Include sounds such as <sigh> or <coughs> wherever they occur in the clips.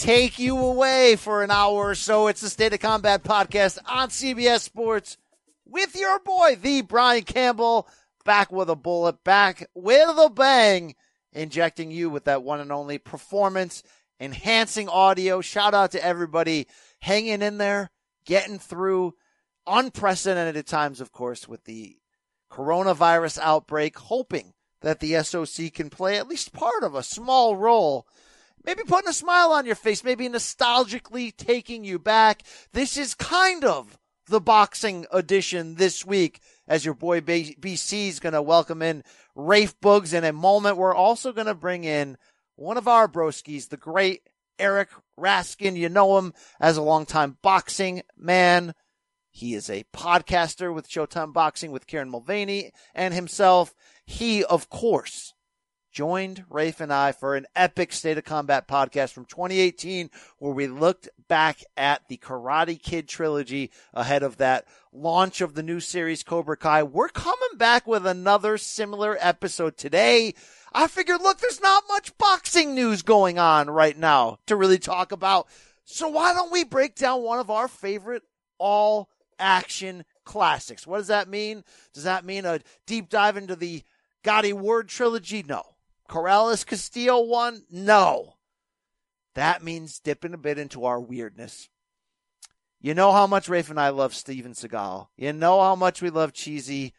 Take you away for an hour or so. It's the State of Combat podcast on CBS Sports with your boy, the Brian Campbell, back with a bullet, back with a bang, injecting you with that one and only performance enhancing audio. Shout out to everybody hanging in there, getting through unprecedented times, of course, with the coronavirus outbreak, hoping that the SOC can play at least part of a small role. Maybe putting a smile on your face, maybe nostalgically taking you back. This is kind of the boxing edition this week as your boy BC is going to welcome in Rafe Boogs in a moment. We're also going to bring in one of our broskies, the great Eric Raskin. You know him as a longtime boxing man. He is a podcaster with Showtime Boxing with Kieran Mulvaney and himself. He, of course, joined Rafe and I for an epic State of Combat podcast from 2018 where we looked back at the Karate Kid trilogy ahead of that launch of the new series Cobra Kai. We're coming back with another similar episode today. I figured, look, there's not much boxing news going on right now to really talk about. So why don't we break down one of our favorite all action classics? What does that mean? Does that mean a deep dive into the Gatti Ward trilogy? No. Corrales Castillo one? No. That means dipping a bit into our weirdness. You know how much Rafe and I love Steven Seagal. You know how much we love cheesy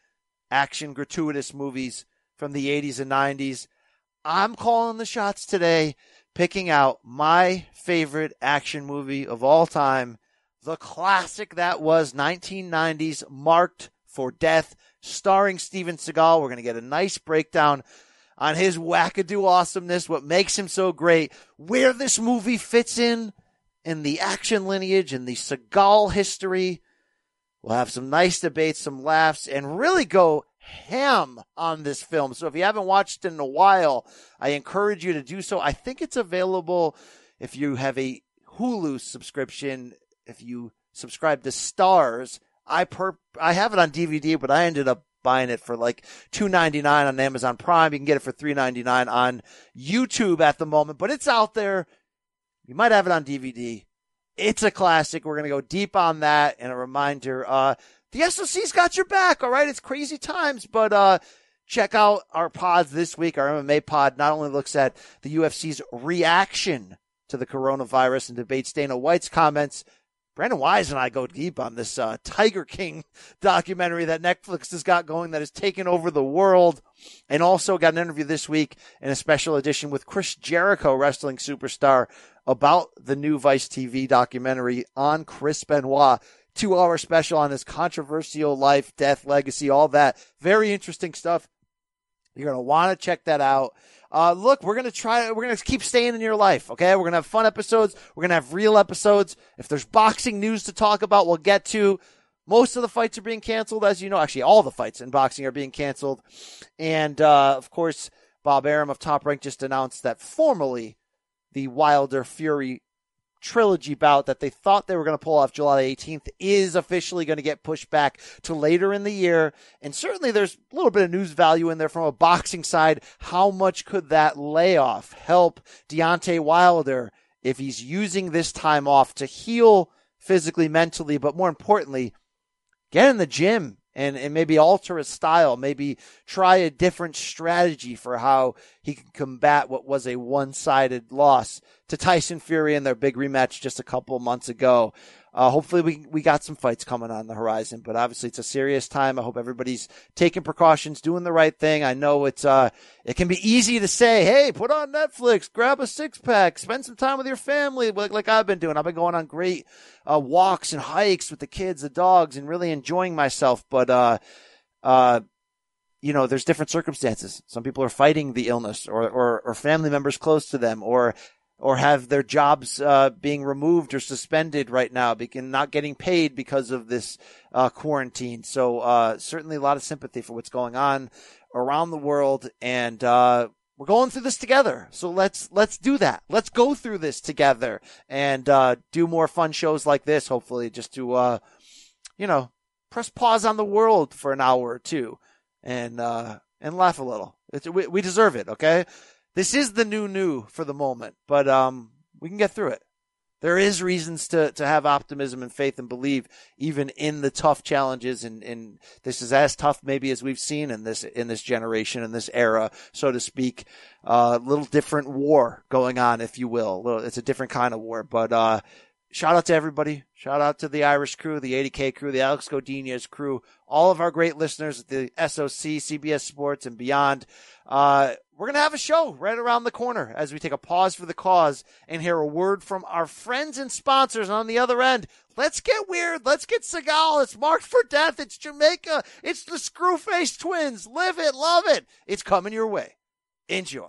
action gratuitous movies from the 80s and 90s. I'm calling the shots today, picking out my favorite action movie of all time, the classic that was 1990s Marked for Death, starring Steven Seagal. We're going to get a nice breakdown on his wackadoo awesomeness, what makes him so great, where this movie fits in in the action lineage and the Seagal history. We'll have some nice debates, some laughs, and really go ham on this film. So if you haven't watched it in a while, I encourage you to do so. I think it's available if you have a Hulu subscription, if you subscribe to Stars. I per I have it on DVD, but I ended up buying it for like two ninety nine on Amazon Prime. You can get it for three ninety nine on YouTube at the moment, but it's out there. You might have it on DVD. It's a classic. We're gonna go deep on that. And a reminder, uh, the SOC's got your back. All right, it's crazy times, but uh, check out our pods this week. Our MMA pod not only looks at the UFC's reaction to the coronavirus and debates Dana White's comments Brandon Wise and I go deep on this uh, Tiger King <laughs> documentary that Netflix has got going that has taken over the world. And also got an interview this week in a special edition with Chris Jericho, wrestling superstar, about the new Vice TV documentary on Chris Benoit. Two hour special on his controversial life, death, legacy, all that. Very interesting stuff. You're going to want to check that out. Uh, look, we're going to try, we're going to keep staying in your life. Okay. We're going to have fun episodes. We're going to have real episodes. If there's boxing news to talk about, we'll get to. Most of the fights are being canceled, as you know. Actually, all the fights in boxing are being canceled. And, uh, of course, Bob Arum of Top Rank just announced that formally the Wilder Fury trilogy bout that they thought they were going to pull off July 18th is officially going to get pushed back to later in the year. And certainly there's a little bit of news value in there from a boxing side. How much could that layoff help Deontay Wilder if he's using this time off to heal physically, mentally, but more importantly, get in the gym and, and maybe alter his style, maybe try a different strategy for how he can combat what was a one sided loss to Tyson Fury in their big rematch just a couple months ago. Uh, hopefully we we got some fights coming on the horizon, but obviously it's a serious time. I hope everybody's taking precautions, doing the right thing. I know it's uh it can be easy to say, hey, put on Netflix, grab a six pack, spend some time with your family, like like I've been doing. I've been going on great uh, walks and hikes with the kids, the dogs, and really enjoying myself. But uh uh you know, there's different circumstances. Some people are fighting the illness or, or, or family members close to them or or have their jobs uh, being removed or suspended right now, because not getting paid because of this uh, quarantine. So uh, certainly a lot of sympathy for what's going on around the world, and uh, we're going through this together. So let's let's do that. Let's go through this together and uh, do more fun shows like this. Hopefully, just to uh, you know press pause on the world for an hour or two and and laugh a little. It's, we, we deserve it. Okay. This is the new new for the moment, but um, we can get through it. There is reasons to, to have optimism and faith and believe even in the tough challenges and, and this is as tough maybe as we've seen in this in this generation in this era, so to speak. A uh, little different war going on, if you will. It's a different kind of war, but uh, shout out to everybody. Shout out to the Irish crew, the 80K crew, the Alex Godinez crew, all of our great listeners at the SOC, CBS Sports, and beyond. Uh, we're going to have a show right around the corner as we take a pause for the cause and hear a word from our friends and sponsors on the other end. Let's get weird. Let's get Seagal. It's marked for death. It's Jamaica. It's the Screwface twins. Live it. Love it. It's coming your way. Enjoy.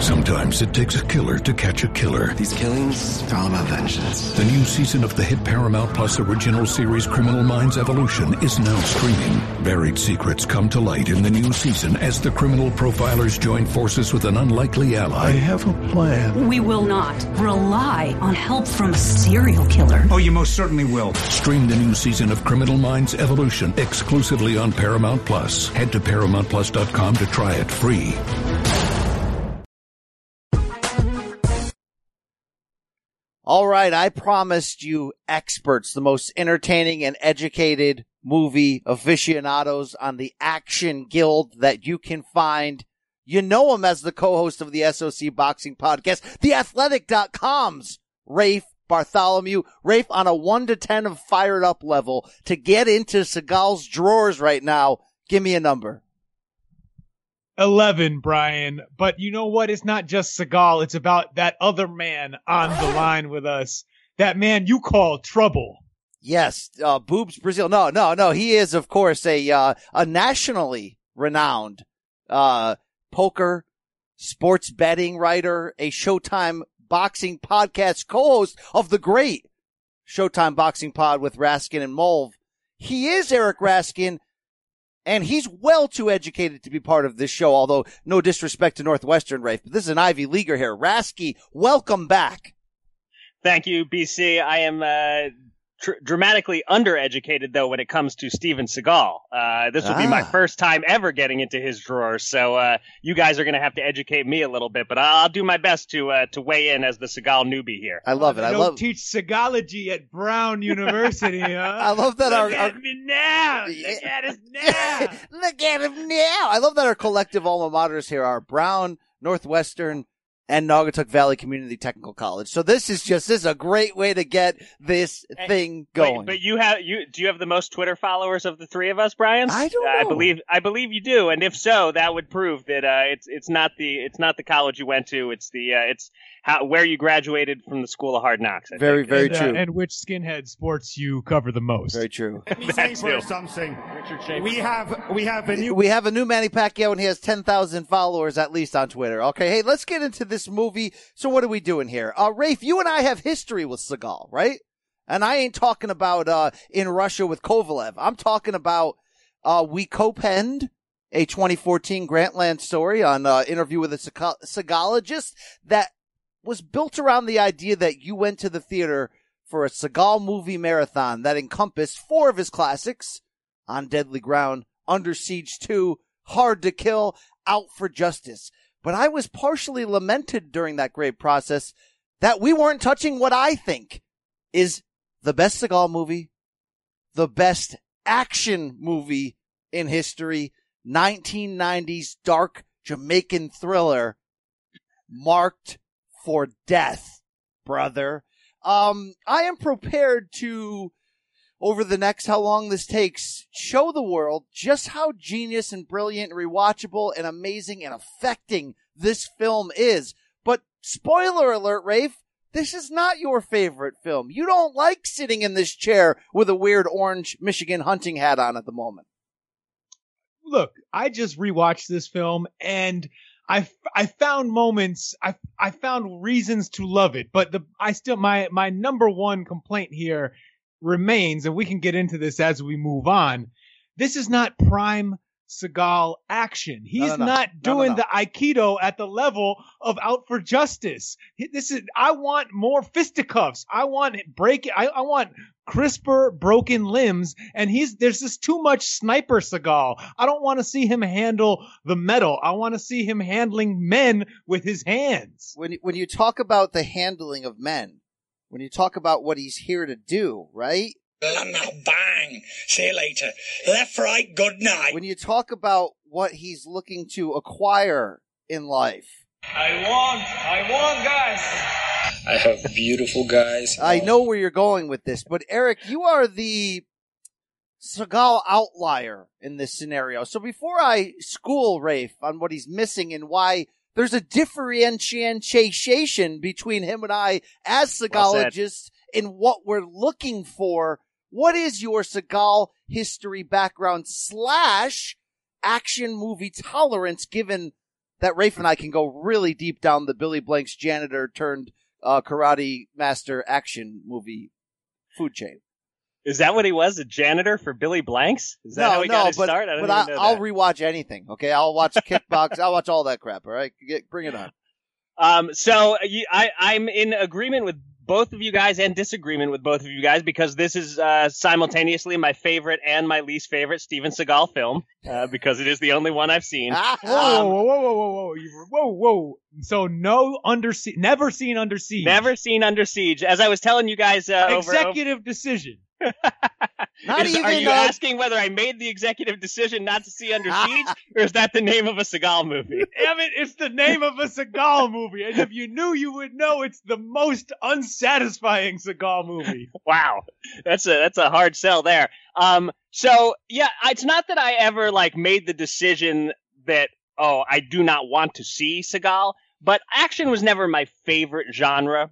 Sometimes it takes a killer to catch a killer. These killings are all about vengeance. The new season of the hit Paramount Plus original series Criminal Minds Evolution is now streaming. Buried secrets come to light in the new season as the criminal profilers join forces with an unlikely ally. I have a plan. We will not rely on help from a serial killer. Oh, you most certainly will. Stream the new season of Criminal Minds Evolution exclusively on Paramount Plus. Head to ParamountPlus.com to try it free. All right, I promised you experts, the most entertaining and educated movie aficionados on the Action Guild that you can find. You know him as the co-host of the SOC Boxing Podcast, theathletic.com's Rafe Bartholomew. Rafe on a one to 10 of fired up level to get into Seagal's drawers right now. Give me a number. 11, Brian. But you know what? It's not just Seagal. It's about that other man on the <gasps> line with us. That man you call trouble. Yes, uh, Boobs Brazil. No, no, no. He is, of course, a uh, a nationally renowned uh, poker, sports betting writer, a Showtime boxing podcast co-host of the great Showtime Boxing Pod with Raskin and Mulv. He is Eric Raskin, and he's well too educated to be part of this show, although no disrespect to Northwestern, Rafe, but this is an Ivy Leaguer here. Rasky, welcome back. Thank you, BC. I am uh, tr- dramatically undereducated, though, when it comes to Steven Seagal. Uh, this will ah. be my ah. first time ever getting into his drawers, so uh, you guys are going to have to educate me a little bit, but I'll, do my best to uh, to weigh in as the Seagal newbie here. I love it. I love teach Seagology at Brown University. <laughs> Huh? I love that. Look our, at our... me now. Look at us <laughs> now. Look at him now. I love that our collective alma maters here are Brown, Northwestern, and Naugatuck Valley Community Technical College. So this is just this is a great way to get this thing going. Wait, but you have you do you have the most Twitter followers of the three of us, Brian? I don't know. I believe I believe you do, and if so, that would prove that uh, it's it's not the it's not the college you went to. It's the uh, it's how where you graduated from the School of Hard Knocks. I very think. very and, uh, true. and which skinhead sports you cover the most? Very true. Let <laughs> me say for something. We have we have a new we have a new Manny Pacquiao, and he has ten thousand followers at least on Twitter. Okay, hey, let's get into this movie. So what are we doing here? Uh, Rafe, you and I have history with Seagal, right? And I ain't talking about, uh, in Russia with Kovalev. I'm talking about, uh, we co-penned a 2014 Grantland story on uh, interview with a Seagalologist that was built around the idea that you went to the theater for a Seagal movie marathon that encompassed four of his classics on Deadly Ground, Under Siege 2, Hard to Kill, Out for Justice. But I was partially lamented during that great process that we weren't touching what I think is the best Seagal movie, the best action movie in history, 1990s dark Jamaican thriller marked for death, brother. Um, I am prepared to, over the next how long this takes, show the world just how genius and brilliant and rewatchable and amazing and affecting this film is. But spoiler alert, Rafe, this is not your favorite film. You don't like sitting in this chair with a weird orange Michigan hunting hat on at the moment. Look, I just rewatched this film and I, I found moments, I, I found reasons to love it, but the, I still, my, my number one complaint here remains, and we can get into this as we move on. This is not prime Seagal action. He's no, no, no. not doing the Aikido at the level of Out for Justice. This is, I want more fisticuffs. I want break, I, I want crisper broken limbs and he's, there's just too much sniper Seagal. I don't want to see him handle the metal. I want to see him handling men with his hands. When, when you talk about the handling of men, when you talk about what he's here to do, right? bang. See you later. Left, right, good night. When you talk about what he's looking to acquire in life. I want, I want guys. I have beautiful guys. I know where you're going with this, but Eric, you are the Seagal outlier in this scenario. So before I school Rafe on what he's missing and why there's a differentiation between him and I as psychologists well in what we're looking for what is your Seagal history background slash action movie tolerance given that Rafe and I can go really deep down the Billy Blanks janitor turned uh, karate master action movie food chain. Is that what he was? A janitor for Billy Blanks? Is that no, how he no, got his but, start? I but I, will rewatch anything. Okay, I'll watch <laughs> Kickbox. I'll watch all that crap. All right, Get, bring it on. Um, so I, I'm in agreement with both of you guys and disagreement with both of you guys because this is uh, simultaneously my favorite and my least favorite Steven Seagal film uh, <laughs> because it is the only one I've seen. whoa, whoa, whoa, whoa, whoa, whoa, whoa, whoa! So no under siege, never seen under siege, never seen under siege. As I was telling you guys, uh, executive over, decision. Not is, even, are you uh, asking whether I made the executive decision not to see Under <laughs> Siege, or is that the name of a Seagal movie? <laughs> Damn it, it's the name of a Seagal movie, and if you knew, you would know it's the most unsatisfying Seagal movie. <laughs> wow, that's a that's a hard sell there. Um, so yeah, it's not that I ever like made the decision that oh I do not want to see Seagal, but action was never my favorite genre.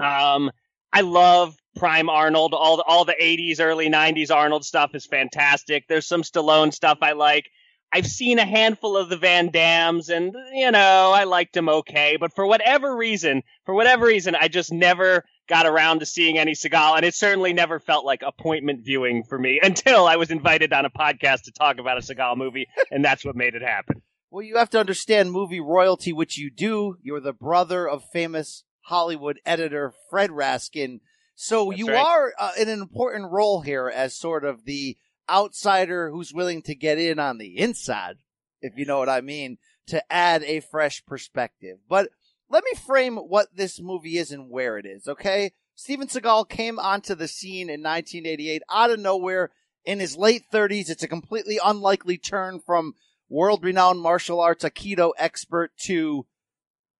Um, I love prime Arnold. All the, all the 80s, early 90s Arnold stuff is fantastic. There's some Stallone stuff I like. I've seen a handful of the Van Dammes and, you know, I liked them okay. But for whatever reason, for whatever reason, I just never got around to seeing any Seagal. And it certainly never felt like appointment viewing for me <laughs> until I was invited on a podcast to talk about a Seagal movie. and that's what made it happen. Well, you have to understand movie royalty, which you do. You're the brother of famous Hollywood editor Fred Raskin. So That's you right. are uh, in an important role here as sort of the outsider who's willing to get in on the inside, if you know what I mean, to add a fresh perspective. But let me frame what this movie is and where it is, okay? Steven Seagal came onto the scene in 1988 out of nowhere in his late 30s. It's a completely unlikely turn from world renowned martial arts Aikido expert to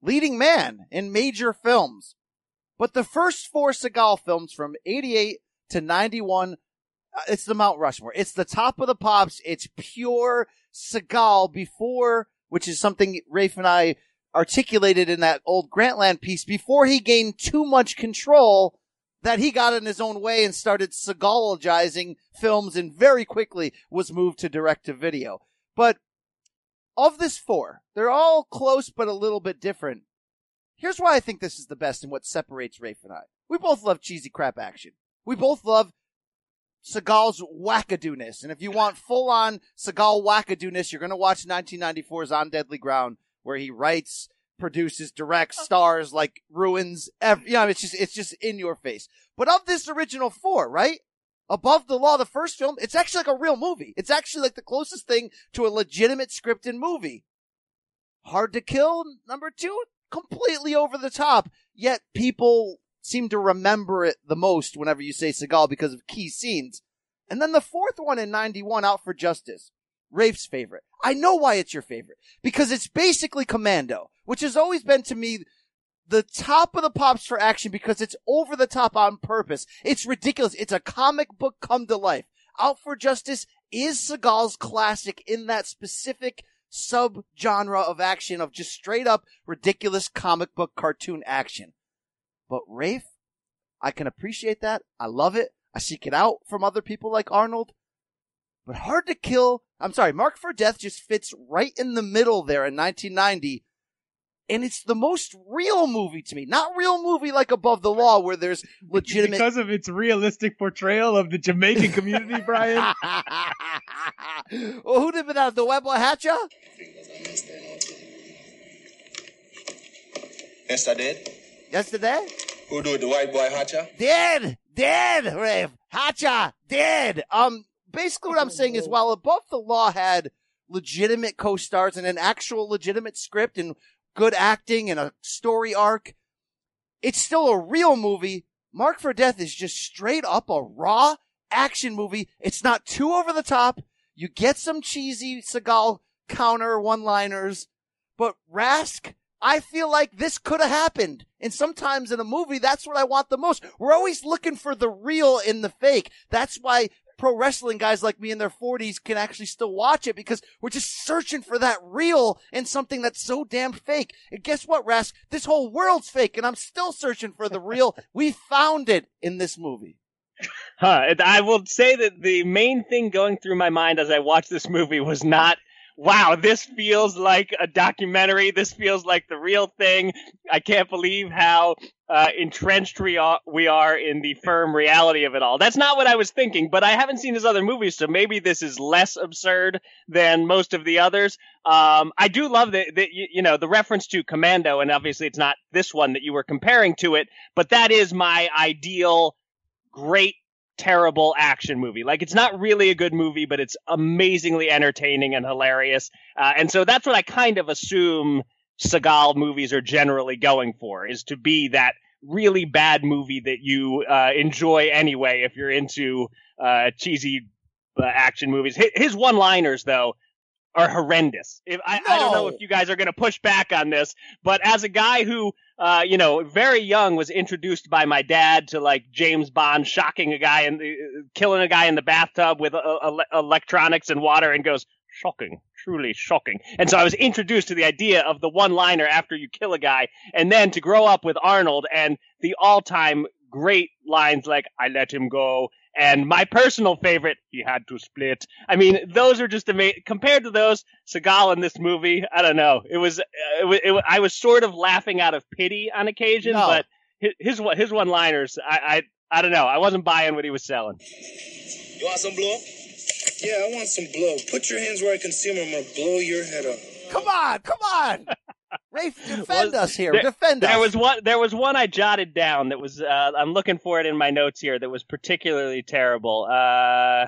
leading man in major films. But the first four Seagal films from 88 to 91, uh, it's the Mount Rushmore. It's the top of the pops. It's pure Seagal before, which is something Rafe and I articulated in that old Grantland piece, before he gained too much control that he got in his own way and started Seagalogizing films and very quickly was moved to direct to video. But of this four, they're all close but a little bit different. Here's why I think this is the best and what separates Rafe and I. We both love cheesy crap action. We both love Seagal's wackadoo-ness. And if you want full on Seagal wackadoo-ness, you're going to watch 1994's On Deadly Ground, where he writes, produces, directs, oh. stars, like ruins. Every, you know, it's just, it's just in your face. But of this original four, right? Above the Law, the first film, it's actually like a real movie. It's actually like the closest thing to a legitimate scripted movie. Hard to Kill, number two, completely over the top. Yet people seem to remember it the most whenever you say Seagal because of key scenes. And then the fourth one in 91, Out for Justice. Rafe's favorite. I know why it's your favorite. Because it's basically Commando, which has always been to me the top of the pops for action because it's over the top on purpose. It's ridiculous. It's a comic book come to life. Out for Justice is Seagal's classic in that specific sub-genre of action of just straight up ridiculous comic book cartoon action. But Rafe, I can appreciate that. I love it. I seek it out from other people like Arnold. But Hard to Kill, I'm sorry, Mark for Death just fits right in the middle there in 1990. And it's the most real movie to me. Not real movie like Above the Law where there's <laughs> legitimate. because of its realistic portrayal of the Jamaican community, Brian. <laughs> well, who did that? The Webber Hatcher? Yesterday? Yesterday? Who do it? The white boy Hatcher? Dead! Dead, Rafe! Hatcher! Dead! Um, basically what I'm saying is while Above the Law had legitimate co-stars and an actual legitimate script and good acting and a story arc, it's still a real movie. Mark for Death is just straight up a raw action movie. It's not too over the top. You get some cheesy Seagal counter one-liners, but Rask, I feel like this could have happened. And sometimes in a movie, that's what I want the most. We're always looking for the real in the fake. That's why pro wrestling guys like me in their 40s can actually still watch it because we're just searching for that real in something that's so damn fake. And guess what, Rask? This whole world's fake and I'm still searching for the real. <laughs> we found it in this movie. Huh. I will say that the main thing going through my mind as I watched this movie was not wow, this feels like a documentary. This feels like the real thing. I can't believe how uh, entrenched we are, we are in the firm reality of it all. That's not what I was thinking, but I haven't seen his other movies, so maybe this is less absurd than most of the others. Um, I do love the, the, you know, the reference to Commando, and obviously it's not this one that you were comparing to it, but that is my ideal great terrible action movie. Like it's not really a good movie, but it's amazingly entertaining and hilarious. Uh, and so that's what I kind of assume Seagal movies are generally going for is to be that really bad movie that you uh, enjoy anyway if you're into uh, cheesy uh, action movies. His, his one-liners though are horrendous. If I, no. I don't know if you guys are going to push back on this, but as a guy who, uh, you know, very young was introduced by my dad to like James Bond shocking a guy and uh, killing a guy in the bathtub with uh, electronics and water and goes, shocking, truly shocking. And so I was introduced to the idea of the one liner after you kill a guy and then to grow up with Arnold and the all time great lines like, I let him go and my personal favorite, he had to split. I mean, those are just amazing. Compared to those, Seagal in this movie, I don't know. It was, uh, it was, it, I was sort of laughing out of pity on occasion, no. but his his one liners, I, I I don't know. I wasn't buying what he was selling. You want some blow? Yeah, I want some blow. Put your hands where I can see them. I'm gonna blow your head off. Come on, come on. Rafe, <laughs> defend was, us here. There, defend there us. There was one. There was one I jotted down that was. Uh, I'm looking for it in my notes here. That was particularly terrible. Uh,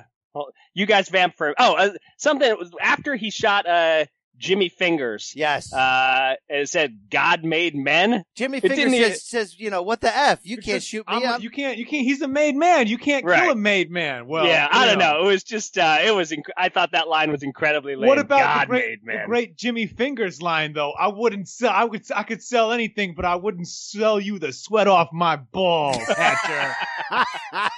you guys vamp for. Oh, uh, something after he shot. Uh, Jimmy Fingers. Yes. Uh, it said God made men. Jimmy Fingers says, says, you know, what the f? You can't shoot me up. You can't. You can't. He's a made man. You can't right. kill a made man. Well, yeah. I don't know. know. It was just. Uh, it was. Inc- I thought that line was incredibly lame. What about God the great, made the great Jimmy Fingers line though? I wouldn't sell. I would. I could sell anything, but I wouldn't sell you the sweat off my balls, Hatcher. <laughs>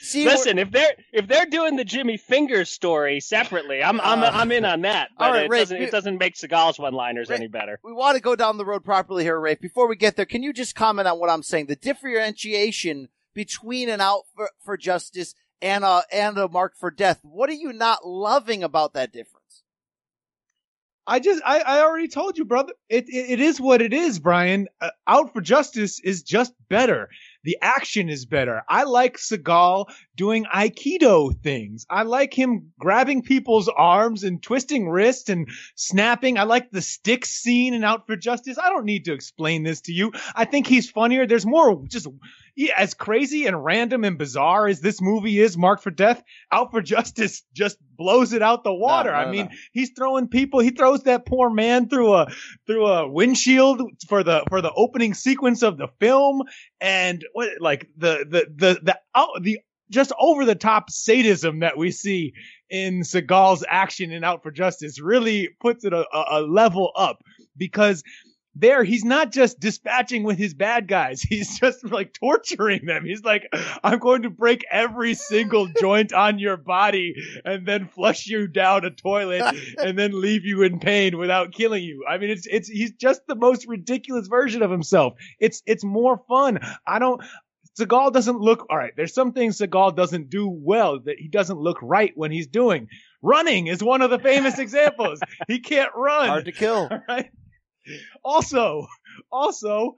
See, Listen, if they're if they're doing the Jimmy Fingers story separately, I'm I'm uh, I'm in on that. But all right, it, Rafe, doesn't, it doesn't make Seagal's one-liners any better. We want to go down the road properly here, Rafe. Before we get there, can you just comment on what I'm saying? The differentiation between an out for, for justice and a and a mark for death. What are you not loving about that difference? I just, I, I already told you, brother. It, it, it is what it is, Brian. Uh, out for justice is just better. The action is better. I like Seagal doing Aikido things. I like him grabbing people's arms and twisting wrists and snapping. I like the stick scene in Out for Justice. I don't need to explain this to you. I think he's funnier. There's more just yeah, as crazy and random and bizarre as this movie is, Marked for Death, Out for Justice just blows it out the water. No, no, I mean, no. he's throwing people. He throws that poor man through a through a windshield for the for the opening sequence of the film, and what like the the the the out the just over the top sadism that we see in Seagal's action in Out for Justice really puts it a, a level up because there he's not just dispatching with his bad guys. <laughs> He's just like torturing them. He's like i'm going to break every single <laughs> joint on your body and then flush you down a toilet and then leave you in pain without killing you. I mean it's it's he's just the most ridiculous version of himself. It's it's more fun. I don't Seagal doesn't look all right. There's some things Seagal doesn't do well that he doesn't look right when he's doing. Running is one of the famous examples. <laughs> He can't run. Hard to kill. <laughs> Right. Also, also,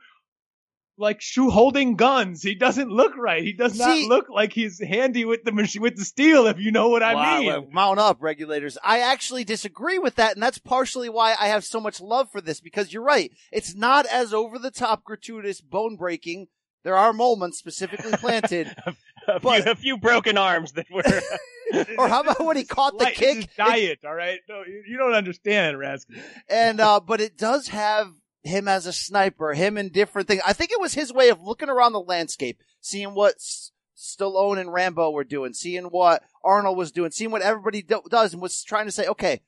like shoe holding guns. He doesn't look right. He does not See, look like he's handy with the machine with the steel. If you know what I wow, mean. Mount up, regulators. I actually disagree with that, and that's partially why I have so much love for this. Because you're right, it's not as over the top, gratuitous, bone breaking. There are moments specifically planted, <laughs> a, but, few, a few broken arms that were. <laughs> <laughs> or how about when he caught the kick? diet, all right. No, you, you don't understand, Raskin. And uh, but it does have him as a sniper, him in different things. I think it was his way of looking around the landscape, seeing what S- Stallone and Rambo were doing, seeing what Arnold was doing, seeing what everybody do- does, and was trying to say, okay,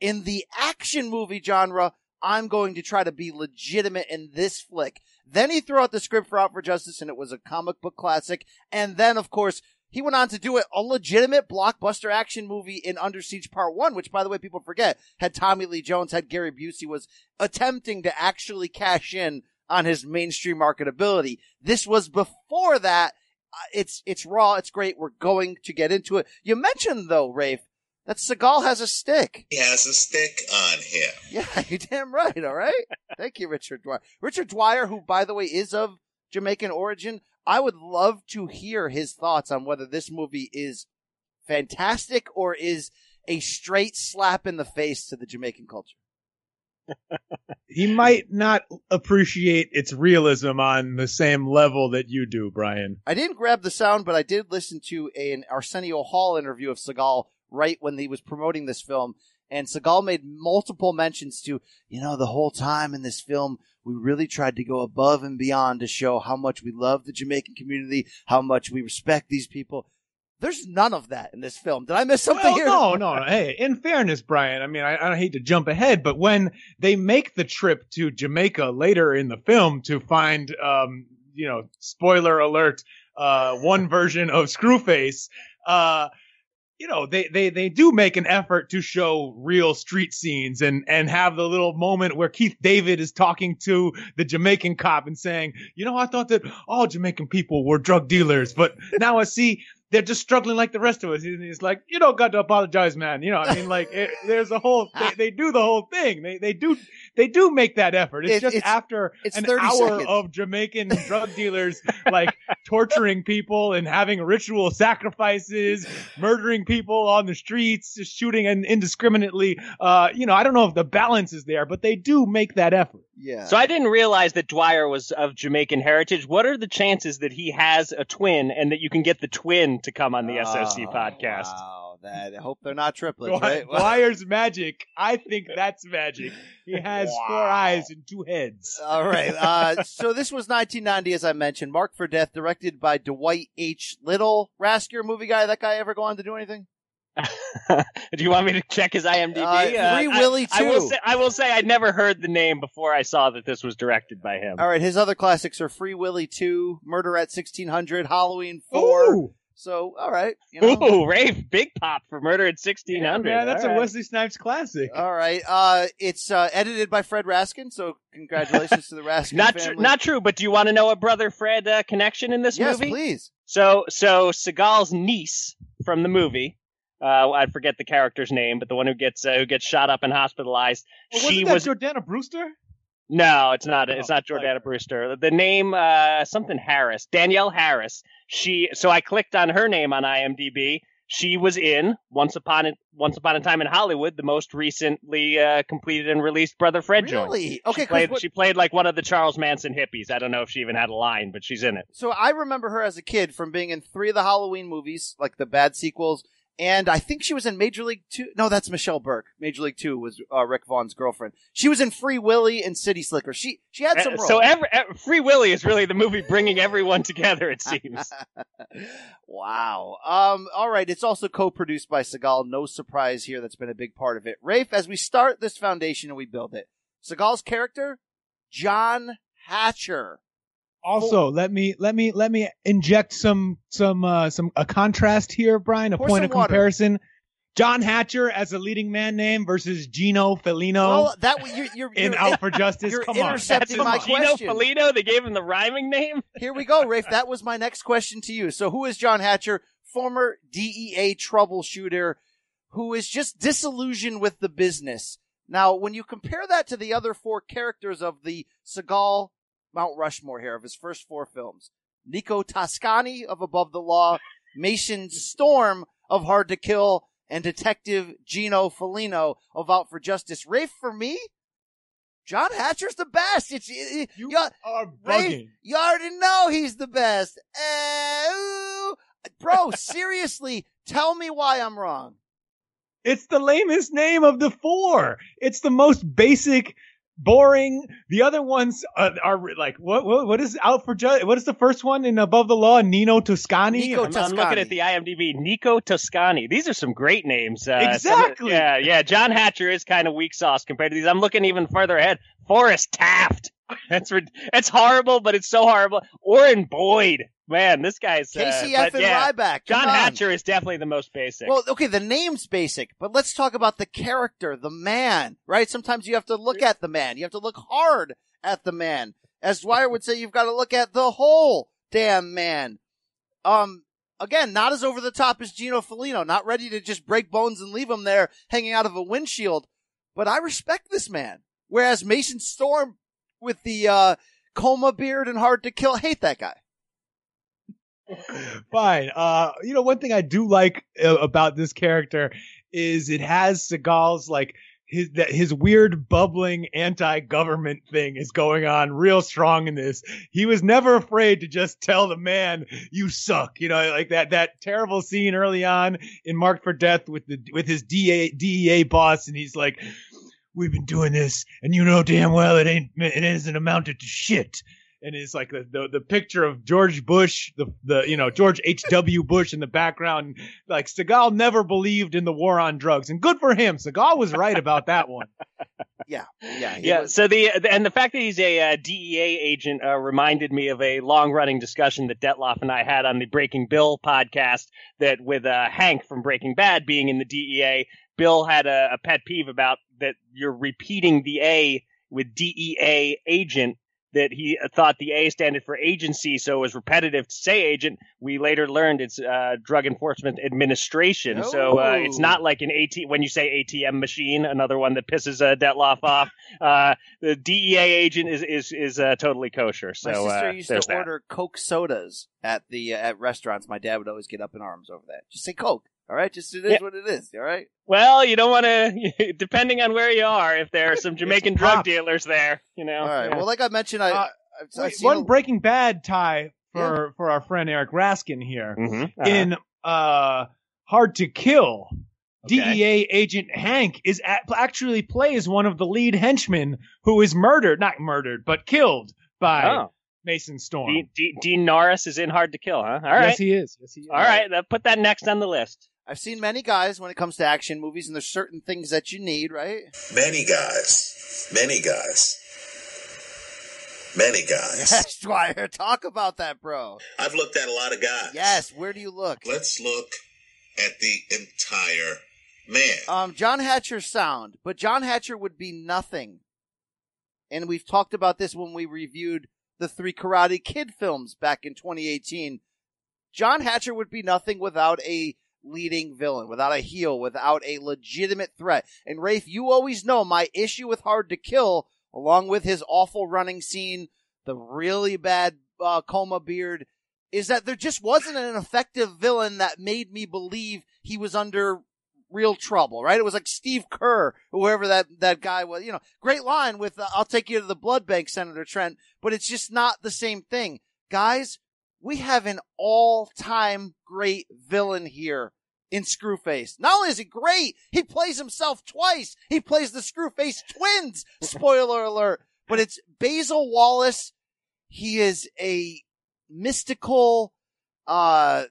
in the action movie genre, I'm going to try to be legitimate in this flick. Then he threw out the script for Out for Justice, and it was a comic book classic. And then, of course, he went on to do a legitimate blockbuster action movie in Under Siege Part 1, which, by the way, people forget, had Tommy Lee Jones, had Gary Busey, was attempting to actually cash in on his mainstream marketability. This was before that. Uh, it's, it's raw. It's great. We're going to get into it. You mentioned, though, Rafe, that Seagal has a stick. He has a stick on him. Yeah, <laughs> you're damn right. All right. Thank you, Richard Dwyer. Richard Dwyer, who, by the way, is of Jamaican origin. I would love to hear his thoughts on whether this movie is fantastic or is a straight slap in the face to the Jamaican culture. <laughs> he might not appreciate its realism on the same level that you do, Brian. I didn't grab the sound, but I did listen to an Arsenio Hall interview of Seagal right when he was promoting this film. And Seagal made multiple mentions to, you know, the whole time in this film, we really tried to go above and beyond to show how much we love the Jamaican community, how much we respect these people. There's none of that in this film. Did I miss something well, here? No, no. Hey, in fairness, Brian, I mean, I, I hate to jump ahead, but when they make the trip to Jamaica later in the film to find, um, you know, spoiler alert, uh, one version of Screwface, uh, you know they they they do make an effort to show real street scenes and and have the little moment where Keith David is talking to the Jamaican cop and saying, "You know, I thought that all Jamaican people were drug dealers, but now I see they're just struggling like the rest of us. He's like, you don't got to apologize, man. You know, I mean, like, it, there's a whole, they, they, do the whole thing. They, they do, they do make that effort. It's it, just it's, after it's an hour seconds. of Jamaican drug dealers, like, <laughs> torturing people and having ritual sacrifices, murdering people on the streets, just shooting and indiscriminately. Uh, you know, I don't know if the balance is there, but they do make that effort. Yeah. So I didn't realize that Dwyer was of Jamaican heritage. What are the chances that he has a twin and that you can get the twin to come on the SOC oh, podcast? Wow, that I hope they're not <laughs> triplets. Right? Dwyer's magic. I think that's magic. He <laughs> has wow. four eyes and two heads. All right. Uh, <laughs> so this was 1990, as I mentioned. Mark for Death, directed by Dwight H. Little. Raskier movie guy. That guy ever go on to do anything? Do you want me to check his IMDb? Uh, Free uh, Willy I, I, will say I will say I'd never heard the name before I saw that this was directed by him. All right, his other classics are Free Willy 2, Murder at 1600, Halloween 4. Ooh. So, all right. You know. Ooh, Rafe, big pop for Murder at 1600. Yeah, that's all a right. Wesley Snipes classic. All right. Uh, it's uh, edited by Fred Raskin, so congratulations to the <laughs> Raskin not family. Tr- not true, but do you want to know a brother Fred uh, connection in this yes, movie? Yes, please. So, so Seagal's niece from the movie uh, I forget the character's name, but the one who gets uh, who gets shot up and hospitalized. Well, she was was Jordana Brewster. No, it's not. It's not Jordana Brewster. The name, uh, something Harris, Danielle Harris. She. So I clicked on her name on IMDb. She was in Once Upon a Once Upon a Time in Hollywood, the most recently uh, completed and released Brother Fred joint. Really? Okay, She 'cause played, what- she played like one of the Charles Manson hippies. I don't know if she even had a line, but she's in it. So I remember her as a kid from being in three of the Halloween movies, like the bad sequels, and I think she was in Major League Two. No, that's Michelle Burke. Major League Two was uh, Rick Vaughn's girlfriend. She was in Free Willy and City Slicker. She she had some Uh, roles. so every, uh, Free Willy is really the movie bringing everyone together. It seems. <laughs> wow. Um. All right. It's also co-produced by Seagal. No surprise here. That's been a big part of it. Rafe, as we start this foundation and we build it, Seagal's character, John Hatcher. Also, let me let me let me inject some some uh some a contrast here, Brian. A Pour point of water. comparison. John Hatcher as a leading man name versus Gino Felino Well, that you're, you're, <laughs> in you're Out for Justice. You're Come intercepting Come my on. Gino question. Polito, they gave him the rhyming name. <laughs> Here we go, Rafe. That was my next question to you. So, who is John Hatcher, former DEA troubleshooter, who is just disillusioned with the business? Now, when you compare that to the other four characters of the Seagal Mount Rushmore here of his first four films, Nico Toscani of Above the Law, <laughs> Mason Storm of Hard to Kill, and Detective Gino Felino of Out for Justice. Rafe, for me, John Hatcher's the best. It's it, you are Rafe, bugging. you already know he's the best. Eh. Bro, <laughs> seriously, tell me why I'm wrong. It's the lamest name of the four. It's the most basic, boring. The other ones are, are like what? What, what is out for ju- What is the first one in Above the Law? Nino Toscani. Nico I'm, I'm looking at the IMDb. Nico Toscani. These are some great names. Uh, Exactly. some- yeah, yeah. John Hatcher is kind of weak sauce compared to these. I'm looking even further ahead. Forrest Taft. <laughs> That's that's horrible, but it's so horrible. Orrin Boyd. Man, this guy's KCF and yeah, Ryback. John on. Hatcher is definitely the most basic. Well, okay, the name's basic, but let's talk about the character, the man, right? Sometimes you have to look at the man. You have to look hard at the man. As Dwyer would say, you've got to look at the whole damn man. Um, again, not as over the top as Gino Felino, not ready to just break bones and leave him there hanging out of a windshield. But I respect this man. Whereas Mason Storm with the, uh, coma beard and hard to kill, hate that guy. Fine. Uh, you know, one thing I do like uh, about this character is it has Seagal's like his that his weird bubbling anti-government thing is going on real strong in this. He was never afraid to just tell the man, "You suck." You know, like that that terrible scene early on in Marked for Death with the with his DA, DEA boss, and he's like, "We've been doing this, and you know damn well it ain't it isn't amounted to shit." and it's like the, the the picture of George Bush, the the you know George H W <laughs> Bush in the background. Like Seagal never believed in the war on drugs, and good for him. Seagal was right about that one. <laughs> Yeah, yeah, yeah. was- So the and the fact that he's a uh, DEA agent uh, reminded me of a long running discussion that Detloff and I had on the Breaking Bill podcast. That with uh, Hank from Breaking Bad being in the DEA, Bill had a, a pet peeve about that you're repeating the A with DEA agent. That he thought the A standard for agency, so it was repetitive to say agent. We later learned it's uh, Drug Enforcement Administration, so uh, it's Oh. not like an AT when you say ATM machine. Another one that pisses uh, Detloff off. Uh, the DEA agent is is is uh, totally kosher. So My sister uh, used there's to that. order Coke sodas at the uh, at restaurants. My dad would always get up in arms over that. Just say Coke, all right? Just it is Yeah. what it is, all right? Well, you don't want to, <laughs> depending on where you are. If there are some Jamaican drug dealers there, you know. All right. yeah. Well, like I mentioned, I Uh, I've, I've seen one a- Breaking Bad tie for for our friend Eric Raskin here Mhm. Uh-huh. in uh Hard to Kill. Okay. DEA agent Hank is a- actually plays one of the lead henchmen who is murdered, not murdered, but killed by Oh. Mason Storm. Dean, Dean, Dean Norris is in Hard to Kill, huh? All right. Yes, he is. Yes, he is. All right. Put that next on the list. I've seen many guys when it comes to action movies, and there's certain things that you need, right? Many guys. Many guys. Many guys. <laughs> Yes, Dwyer, talk about that, bro. I've looked at a lot of guys. Yes. Where do you look? Let's look at the entire man. Um, John Hatcher sound, but John Hatcher would be nothing. And we've talked about this when we reviewed the three Karate Kid films back in 2018. John Hatcher would be nothing without a leading villain, without a heel, without a legitimate threat. And Rafe, you always know my issue with Hard to Kill along with his awful running scene, the really bad uh, coma beard, is that there just wasn't an effective villain that made me believe he was under real trouble, right? It was like Steve Kerr, whoever that, that guy was, you know, great line with, uh, I'll take you to the blood bank, Senator Trent, but it's just not the same thing. Guys, we have an all time great villain here in Screwface. Not only is he great, he plays himself twice. He plays the Screwface twins. <laughs> Spoiler alert. But it's Basil Wallace. He is a mystical, uh,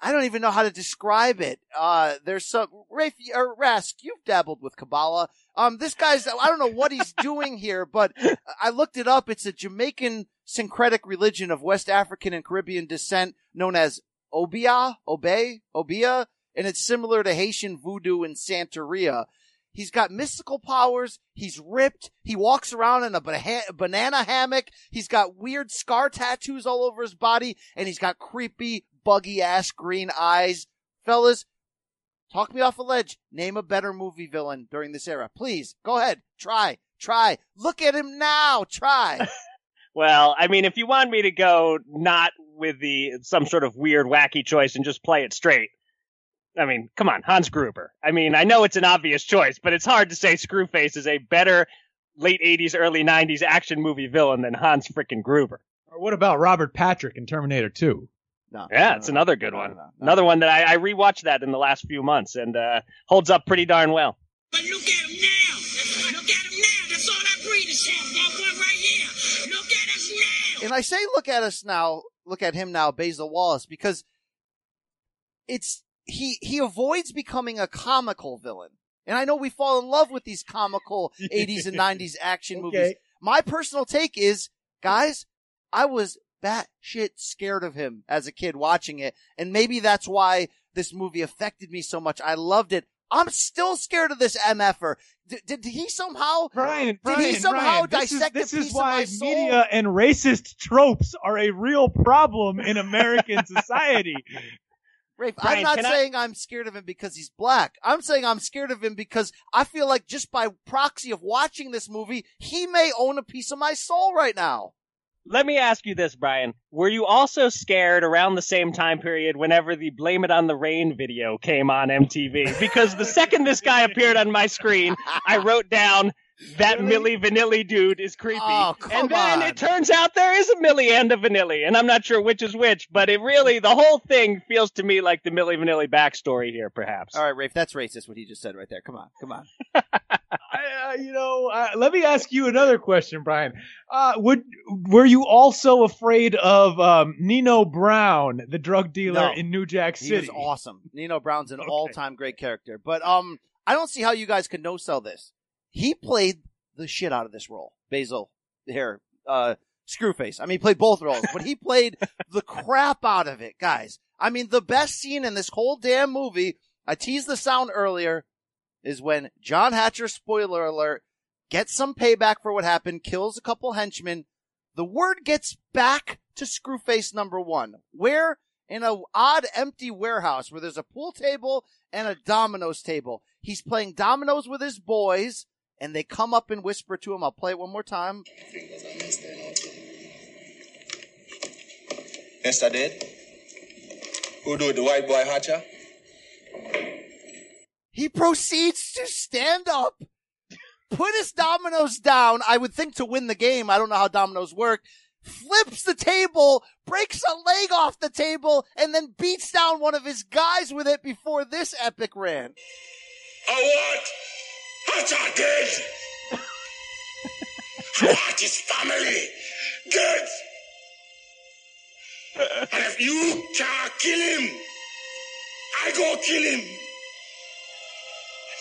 I don't even know how to describe it. Uh, there's some, Rafe, or Rask, you've dabbled with Kabbalah. Um, this guy's, I don't know what he's <laughs> doing here, but I looked it up. It's a Jamaican syncretic religion of West African and Caribbean descent known as Obia, Obey, Obia, and it's similar to Haitian voodoo and Santeria. He's got mystical powers. He's ripped. He walks around in a banana hammock. He's got weird scar tattoos all over his body, and he's got creepy, buggy ass green eyes. Fellas, talk me off a ledge. Name a better movie villain during this era. Please, go ahead. Try. Try. Look at him now. Try. <laughs> well, I mean, if you want me to go not with the some sort of weird, wacky choice and just play it straight, I mean, come on, Hans Gruber. I mean, I know it's an obvious choice, but it's hard to say Screwface is a better late 80s, early 90s action movie villain than Hans frickin' Gruber. Or what about Robert Patrick in Terminator 2? No, yeah, no, it's no, another good no, one. Another one that I, I, rewatched that in the last few months and uh, holds up pretty darn well. But look at him now. And I say look at us now, look at him now, Basil Wallace, because it's he he avoids becoming a comical villain. And I know we fall in love with these comical <laughs> 80s and 90s action okay. movies. My personal take is, guys, I was batshit scared of him as a kid watching it. And maybe that's why this movie affected me so much. I loved it. I'm still scared of this MFer. D- did he somehow, Brian, Brian, did he somehow Brian, dissect this is, this is why of media and racist tropes are a real problem in American <laughs> society. Rafe, Brian, I'm not saying I... I'm scared of him because he's black. I'm saying I'm scared of him because I feel like just by proxy of watching this movie, he may own a piece of my soul right now. Let me ask you this, Brian. Were you also scared around the same time period whenever the Blame It on the Rain video came on MTV? Because the second this guy appeared on my screen, I wrote down, that really? Milli Vanilli dude is creepy. Oh, and then on. it turns out there is a Millie and a Vanilli, and I'm not sure which is which, but it really, the whole thing feels to me like the Milli Vanilli backstory here, perhaps. All right, Rafe, that's racist what he just said right there. Come on, come on. <laughs> You know, uh, let me ask you another question, Brian. Uh, would were you also afraid of um, Nino Brown, the drug dealer no. in New Jack City? He was awesome. Nino Brown's an okay. all-time great character, but um, I don't see how you guys could no sell this he played the shit out of this role. Basil here, uh, Screwface. I mean, he played both roles, but he <laughs> played the crap out of it, guys. I mean, the best scene in this whole damn movie, I teased the sound earlier, is when John Hatcher, spoiler alert, gets some payback for what happened, kills a couple henchmen. The word gets back to Screwface number one, where in an odd empty warehouse where there's a pool table and a dominoes table. He's playing dominoes with his boys and they come up and whisper to him. I'll play it one more time. Yes, I did. Who do it? The white boy Hatcher? He proceeds to stand up, put his dominoes down. I would think to win the game. I don't know how dominoes work. Flips the table, breaks a leg off the table, and then beats down one of his guys with it before this epic ran. A what? Hatcher dead. what is family? Dead. and if you can't kill him, I go kill him.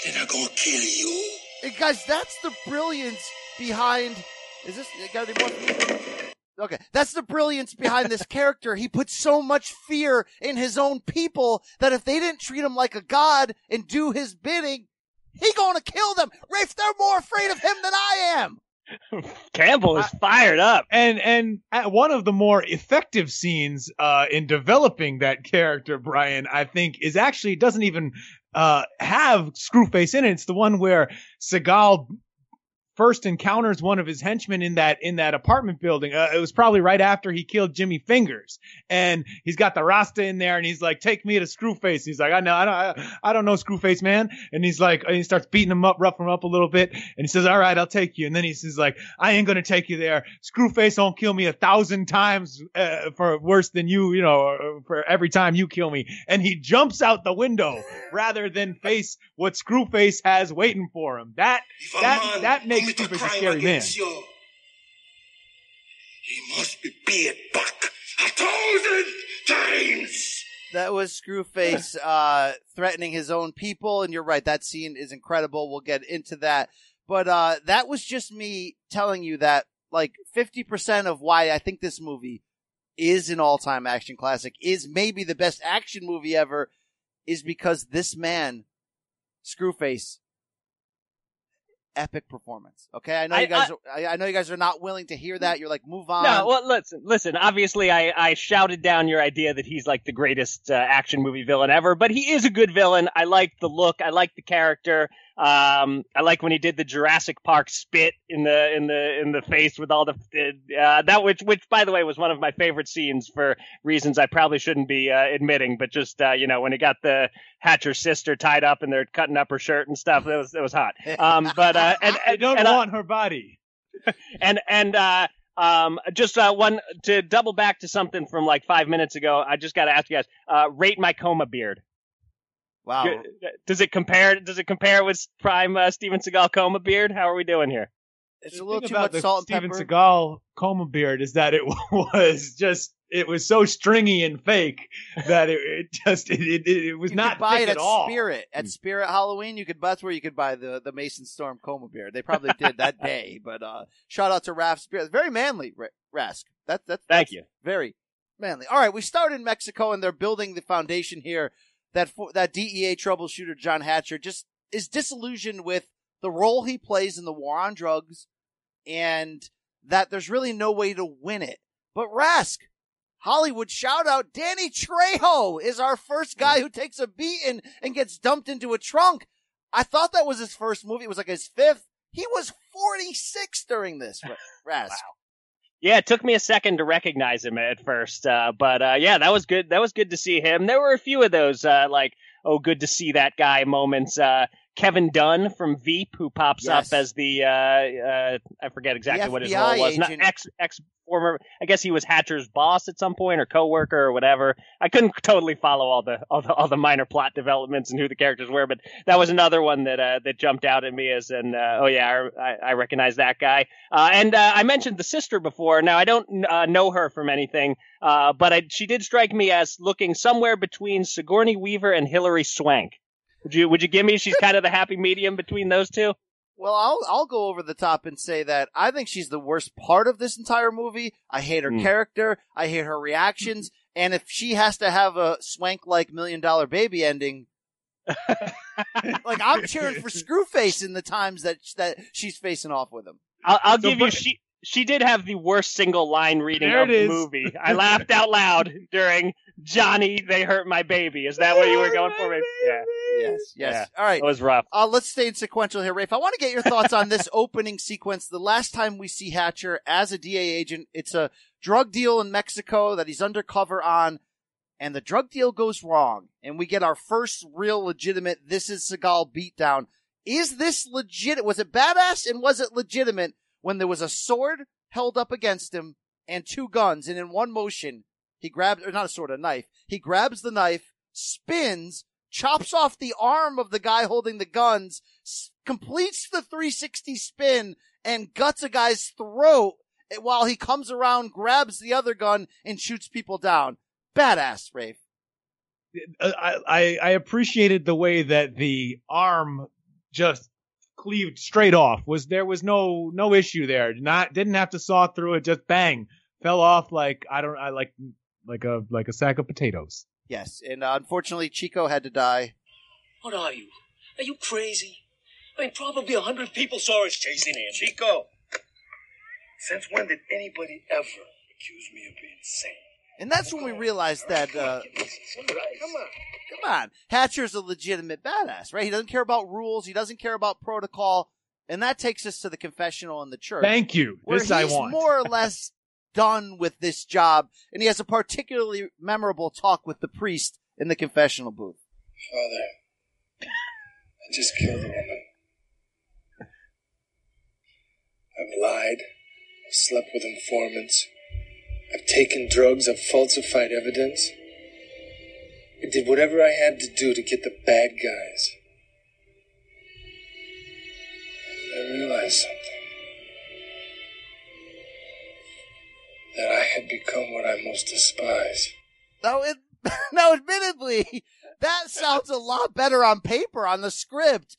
And then I go kill you. Hey guys, that's the brilliance behind. Is this got any more? Okay, that's the brilliance behind this <laughs> character. He puts so much fear in his own people that if they didn't treat him like a god and do his bidding, he gonna kill them. Rafe, they're more afraid of him than I am. <laughs> Campbell is fired up. And and one of the more effective scenes uh, in developing that character, Brian, I think, is actually doesn't even uh, have Screwface in it. It's the one where Seagal first encounters one of his henchmen in that in that apartment building. Uh, it was probably right after he killed Jimmy Fingers, and he's got the Rasta in there, and he's like, "Take me to Screwface." He's like, "I know, I don't, I, don't know Screwface, man." And he's like, and he starts beating him up, roughing him up a little bit, and he says, "All right, I'll take you." And then he says, "Like, I ain't gonna take you there. Screwface won't kill me a thousand times uh, for worse than you, you know, for every time you kill me." And he jumps out the window rather than face what Screwface has waiting for him. That that that makes Screwface a scary man. You, he must be beat back a thousand times. That was Screwface <laughs> uh, threatening his own people, and you're right. That scene is incredible. We'll get into that, but uh, that was just me telling you that like 50% of why I think this movie is an all-time action classic, is maybe the best action movie ever, is because this man, Screwface, epic performance. Okay, I know you guys. I, I, know you guys are not willing to hear that. You're like, move on. No, well, listen, listen. Obviously, I I shouted down your idea that he's like the greatest uh, action movie villain ever, but he is a good villain. I like the look. I like the character. Um, I like when he did the Jurassic Park spit in the in the in the face with all the uh, that which which by the way was one of my favorite scenes for reasons I probably shouldn't be uh, admitting, but just uh, you know when he got the Hatcher's sister tied up and they're cutting up her shirt and stuff, it was it was hot. Um, but uh, and, <laughs> and I don't and, want her body. <laughs> and and uh, um, just uh, one to double back to something from like five minutes ago. I just got to ask you guys, uh, rate my coma beard. Wow. Does it compare? Does it compare with prime uh, Steven Seagal coma beard? How are we doing here? It's a little too much salt and Steven pepper. Seagal coma beard is that it <laughs> was just it was so stringy and fake that it, it just it, it, it was you not could buy thick it at all. Spirit at Spirit Halloween. You could that's where you could buy the the Mason Storm coma beard. They probably did that <laughs> day. But uh shout out to Raph Spirit. Very manly, Rask. That that's thank that's you. Very manly. All right, we start in Mexico and they're building the foundation here that that DEA troubleshooter John Hatcher just is disillusioned with the role he plays in the war on drugs, and that there's really no way to win it. But Rask, Hollywood shout out, Danny Trejo is our first guy who takes a beating and gets dumped into a trunk. I thought that was his first movie. It was like his fifth. He was 46 during this, Rask. wow. Yeah, it took me a second to recognize him at first, uh, but uh, yeah, that was good. That was good to see him. There were a few of those, uh, like, oh, good to see that guy moments. Kevin Dunn from Veep, who pops yes. up as the uh, uh, I forget exactly what his role was. Not ex ex former. I guess he was Hatcher's boss at some point or coworker or whatever. I couldn't totally follow all the all the, all the minor plot developments and who the characters were, but that was another one that uh, that jumped out at me as an uh, oh yeah, I, I recognize that guy. Uh, and uh, I mentioned the sister before. Now I don't know her from anything, but I, she did strike me as looking somewhere between Sigourney Weaver and Hilary Swank. Would you would you give me she's kind of the happy medium between those two? Well, I'll I'll go over the top and say that I think she's the worst part of this entire movie. I hate her mm. character. I hate her reactions. And if she has to have a swank like million dollar baby ending, <laughs> like I'm cheering for Screwface in the times that that she's facing off with him. I'll, I'll so, give you she she did have the worst single line reading of the movie. <laughs> I laughed out loud during Johnny, they hurt my baby. Is that what you were going for? Yeah. Yes, yes. Yeah, All right. It was rough. Uh, let's stay in sequential here, Rafe. I want to get your thoughts on this <laughs> opening sequence. The last time we see Hatcher as a DEA agent, it's a drug deal in Mexico that he's undercover on, and the drug deal goes wrong, and we get our first real legitimate This is Seagal beatdown. Is this legit? Was it badass and was it legitimate when there was a sword held up against him and two guns, and in one motion, he grabs, or not a sword, a knife. He grabs the knife, spins, chops off the arm of the guy holding the guns, s- completes the 360 spin, and guts a guy's throat eh, while he comes around, grabs the other gun, and shoots people down. Badass, Rafe. Uh, I, I, I appreciated the way that the arm just cleaved straight off. Was there was no no issue there. Not didn't have to saw through it. Just bang, fell off like I don't I like like a like a sack of potatoes. Yes, and uh, unfortunately, Chico had to die. What are you? Are you crazy? I mean, probably a hundred people saw us chasing him. Chico, since when did anybody ever accuse me of being insane? And that's when we realized that. Uh, come on, come on, Hatcher's a legitimate badass, right? He doesn't care about rules. He doesn't care about protocol. And that takes us to the confessional in the church. Thank you. Where This he's I want. more or less <laughs> done with this job, and he has a particularly memorable talk with the priest in the confessional booth. Father, I just killed a woman. I've lied. I've slept with informants. I've taken drugs. I've falsified evidence. I did whatever I had to do to get the bad guys. And I realized something. That I had become what I most despise. Now, it, <laughs> now, admittedly, that sounds a lot better on paper on the script.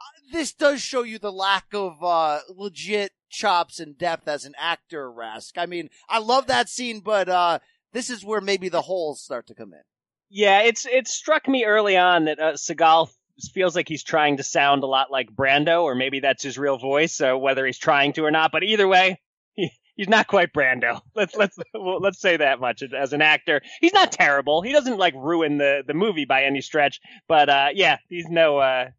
Uh, This does show you the lack of uh, legit chops and depth as an actor, Rask. I mean, I love that scene, but uh, this is where maybe the holes start to come in. Yeah, it's it struck me early on that uh, Seagal feels like he's trying to sound a lot like Brando, or maybe that's his real voice, uh, whether he's trying to or not. But either way, he's not quite Brando. <laughs> Let's let's let's say that much as an actor. He's not terrible. He doesn't like ruin the the movie by any stretch. But uh, yeah, he's no uh,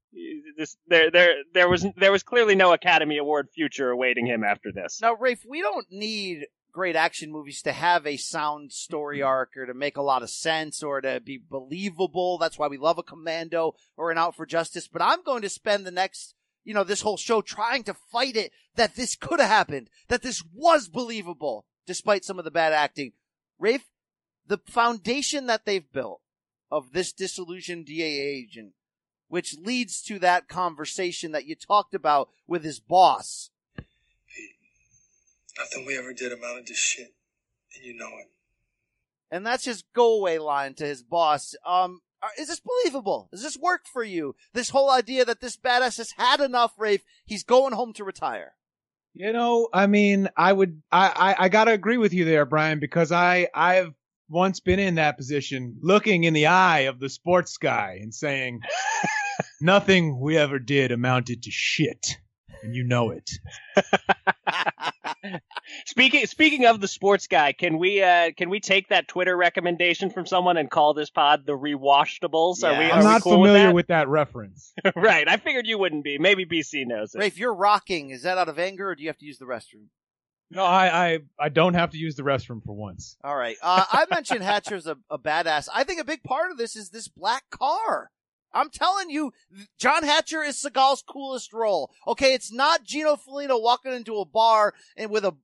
this there there there was there was clearly no Academy Award future awaiting him after this. Now, Rafe, we don't need great action movies to have a sound story arc or to make a lot of sense or to be believable. That's why we love a commando or an out for justice. But I'm going to spend the next, you know, this whole show trying to fight it that this could have happened, that this was believable despite some of the bad acting. Rafe, the foundation that they've built of this disillusioned DEA agent, which leads to that conversation that you talked about with his boss. Pete, Nothing we ever did amounted to shit. And you know it. and that's his go away line to his boss. Um, is this believable? Does this work for you? This whole idea that this badass has had enough, Rafe. He's going home to retire. You know, I mean, I would, I, I, I gotta agree with you there, Brian, because I, I've once been in that position, looking in the eye of the sports guy and saying, <laughs> nothing we ever did amounted to shit, and you know it. <laughs> Speaking speaking of the sports guy, can we uh can we take that Twitter recommendation from someone and call this pod the Rewatchables? Are we? I'm not we cool familiar with, with that reference. <laughs> right. I figured you wouldn't be. Maybe BC knows it. Rafe, you're rocking. Is that out of anger or do you have to use the restroom? No, I, I, I don't have to use the restroom for once. All right. Uh, I mentioned Hatcher's a, a badass. I think a big part of this is this black car. I'm telling you, John Hatcher is Seagal's coolest role. Okay, it's not Gino Felino walking into a bar and with a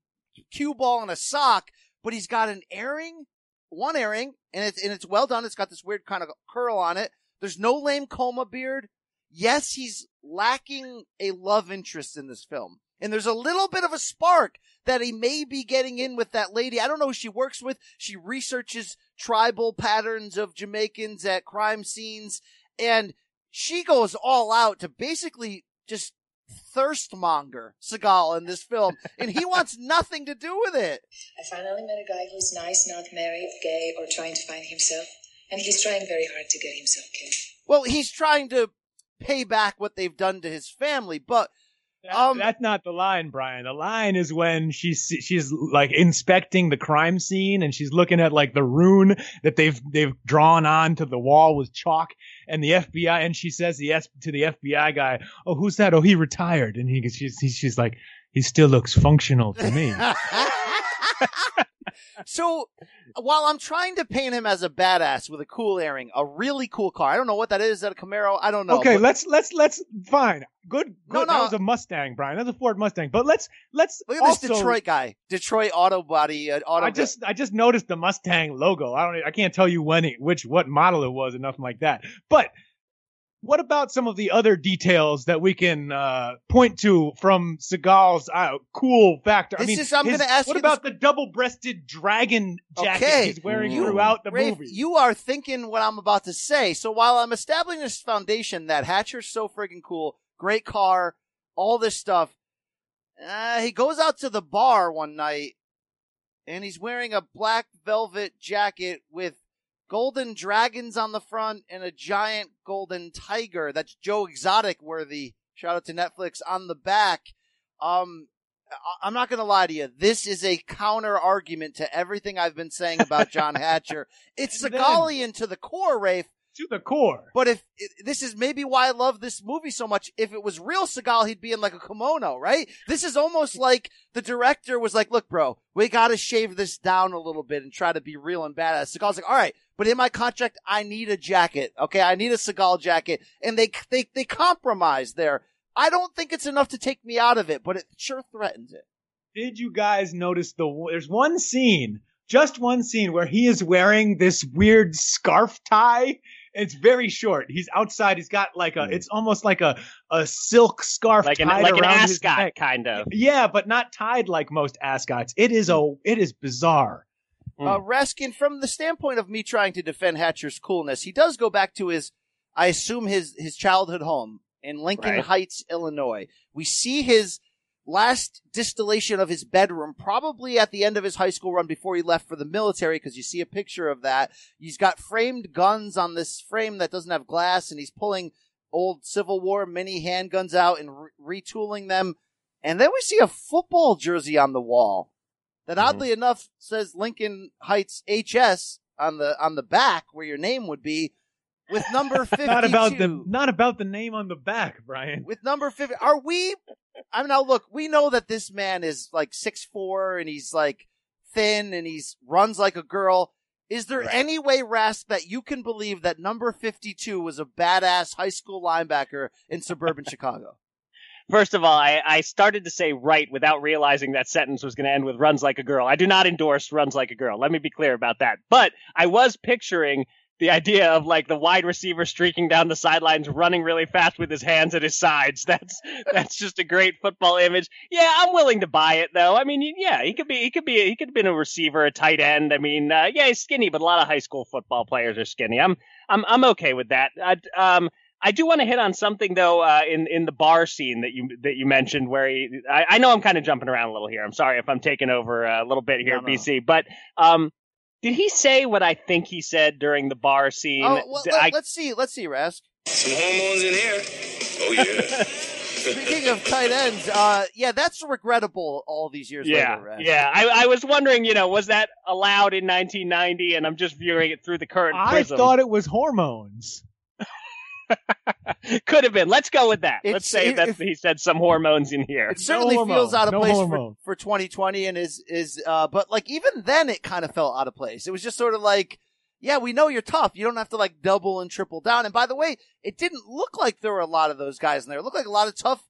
cue ball and a sock, but he's got an airing, one airing, and it's and it's well done. It's got this weird kind of curl on it. There's no lame coma beard. Yes, he's lacking a love interest in this film. And there's a little bit of a spark that he may be getting in with that lady. I don't know who she works with. She researches tribal patterns of Jamaicans at crime scenes and she goes all out to basically just thirstmonger Seagal in this film, and he <laughs> wants nothing to do with it. I finally met a guy who's nice, not married, gay, or trying to find himself. And he's trying very hard to get himself killed. Well, he's trying to pay back what they've done to his family, but That- um, that's not the line, Brian. The line is when she's she's like inspecting the crime scene and she's looking at like the rune that they've they've drawn onto the wall with chalk and the FBI and she says the yes to the FBI guy, "Oh, who's that? Oh, he retired." And he she's she's like, "He still looks functional to me." <laughs> <laughs> so while I'm trying to paint him as a badass with a cool airing, a really cool car, I don't know what that is. Is that a Camaro? I don't know. okay, but- let's let's let's fine. Good. good. No, no. That was a Mustang, Brian. That's a Ford Mustang. But let's let's Look at this Detroit guy, Detroit auto body, uh, auto. I just I just noticed the Mustang logo. I don't I can't tell you when it, which what model it was or nothing like that. But what about some of the other details that we can uh, point to from Seagal's uh, cool factor? I mean, is- I'm gonna ask What about the double-breasted dragon jacket Okay. he's wearing You- throughout the Rafe, movie? You are thinking what I'm about to say. So while I'm establishing this foundation that Hatcher's so friggin' cool, great car, all this stuff, uh, he goes out to the bar one night and he's wearing a black velvet jacket with golden dragons on the front and a giant golden tiger. That's Joe Exotic worthy. Shout out to Netflix on the back. Um, I- I'm not going to lie to you. This is a counter argument to everything I've been saying about John <laughs> Hatcher. It's Segalian to the core, Rafe. to the core. But if this is maybe why I love this movie so much. If it was real Seagal, he'd be in like a kimono, right? This is almost like the director was like, "Look, bro, we got to shave this down a little bit and try to be real and badass." Seagal's like, "All right, but in my contract, I need a jacket. Okay, I need a Seagal jacket," and they they they compromise there. I don't think it's enough to take me out of it, but it sure threatens it. Did you guys notice the? There's one scene, just one scene, where he is wearing this weird scarf tie. It's very short. He's outside. He's got like a. Hmm. It's almost like a a silk scarf like an tied like an around his ascot, neck. kind of. Yeah, but not tied like most ascots. It is a. It is bizarre. Uh, Raskin, from the standpoint of me trying to defend Hatcher's coolness, he does go back to his, I assume his his childhood home in Lincoln Right. Heights, Illinois. We see his last distillation of his bedroom, probably at the end of his high school run before he left for the military, because you see a picture of that. He's got framed guns on this frame that doesn't have glass, and he's pulling old Civil War mini handguns out and re- retooling them. And then we see a football jersey on the wall that mm-hmm. oddly enough says Lincoln Heights HS on the on the back where your name would be with number 52 <laughs> Not about the. Not about the name on the back, Brian. with number 50 are we I mean now look we know that this man is like six four and he's like thin and he's runs like a girl is there any way Rask that you can believe that number 52 was a badass high school linebacker in suburban <laughs> Chicago First of all, I, I started to say right without realizing that sentence was going to end with runs like a girl. I do not endorse runs like a girl. Let me be clear about that. But I was picturing the idea of like the wide receiver streaking down the sidelines, running really fast with his hands at his sides. <laughs> That's that's just a great football image. Yeah, I'm willing to buy it though. I mean, yeah, he could be he could be he could have been a receiver, a tight end. I mean, uh, yeah, he's skinny, but a lot of high school football players are skinny. I'm I'm I'm okay with that. I, um, I do want to hit on something though uh, in in the bar scene that you that you mentioned where he, I, I know I'm kind of jumping around a little here. I'm sorry if I'm taking over a little bit here, No, no. BC. But um, did he say what I think he said during the bar scene? oh well, let, I- let's see let's see Rask Some hormones in here. Oh yeah. <laughs> Speaking of tight ends, uh, yeah, that's regrettable all these years yeah, later, Rask. yeah. I, I was wondering, you know, was that allowed in 1990? And I'm just viewing it through the current I prism. thought it was hormones. <laughs> Could have been. Let's go with that. It's- Let's say if- that if- he said some hormones in here. It certainly hormone, feels out of no place for, for 2020 and is, is, uh, but like even then it kind of felt out of place. It was just sort of like, yeah, we know you're tough. You don't have to like double and triple down. And by the way, it didn't look like there were a lot of those guys in there. It looked like a lot of tough,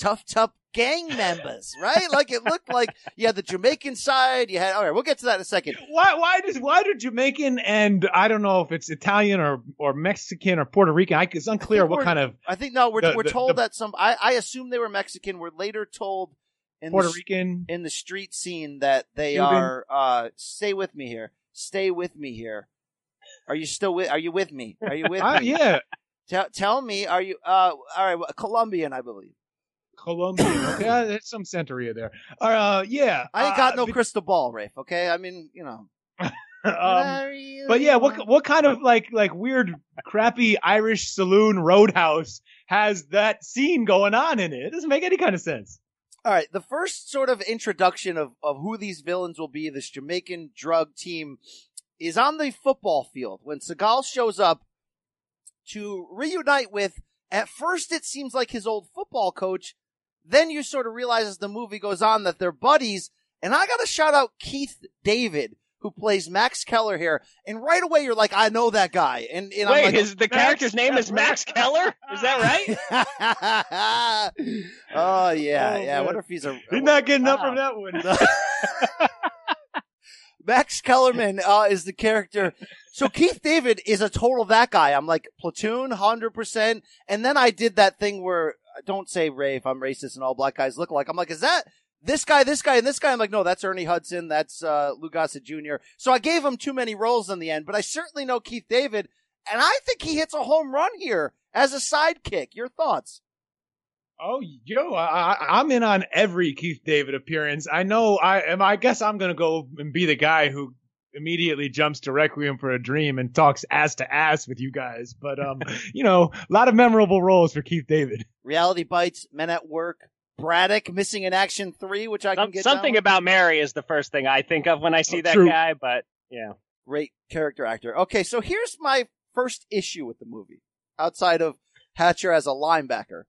tough, tough gang members, right? like it looked like you had the Jamaican side. You had, all right, we'll get to that in a second. Why? Why does? Why do Jamaican and I don't know if it's Italian or or Mexican or Puerto Rican? I, it's unclear what kind of I think no, we're, The- we're the- told the- that some, I, I assume they were Mexican. We're later told in Puerto the, Rican. in the street scene that they Cuban. are uh stay with me here stay with me here are you still with are you with me are you with <laughs> Ah, me yeah, tell, tell me are you uh all right well, colombian i believe Colombian. <coughs> Okay, uh, there's some Santeria there. Uh, yeah, i ain't got uh, no but- crystal ball rafe okay i mean you know <laughs> um, but yeah, what what kind of like like weird crappy Irish saloon roadhouse has that scene going on in it? It doesn't make any kind of sense. all right the first sort of introduction of of who these villains will be this jamaican drug team is on the football field when seagal shows up to reunite with at first it seems like his old football coach then you sort of realize as the movie goes on that they're buddies and i gotta shout out keith david who plays max keller here and right away you're like i know that guy and, and Wait, I'm like, his the character's name is Max Keller? Is that right? <laughs> oh yeah Oh, yeah i wonder if he's a He's not getting up from that one. <laughs> Max Kellerman uh, is the character. So Keith David is a total that guy. I'm like platoon, hundred percent. And then I did that thing where don't say Ray if I'm racist and all black guys look alike. I'm like, is that this guy, this guy, and this guy? I'm like, no, that's Ernie Hudson. That's uh, Lou Gossett Jr. So I gave him too many roles in the end, but I certainly know Keith David, and I think he hits a home run here as a sidekick. Your thoughts? Oh, yo, I, I'm in on every Keith David appearance. I know. I am. I guess I'm gonna go and be the guy who immediately jumps to Requiem for a Dream and talks ass to ass with you guys. But um, <laughs> you know, a lot of memorable roles for Keith David. Reality Bites, Men at Work, Braddock, Missing in Action Three, which I can Some- get something down with. about Mary is the first thing I think of when I see Oh, that true. guy. But yeah, great character actor. Okay, so here's my first issue with the movie outside of Hatcher as a linebacker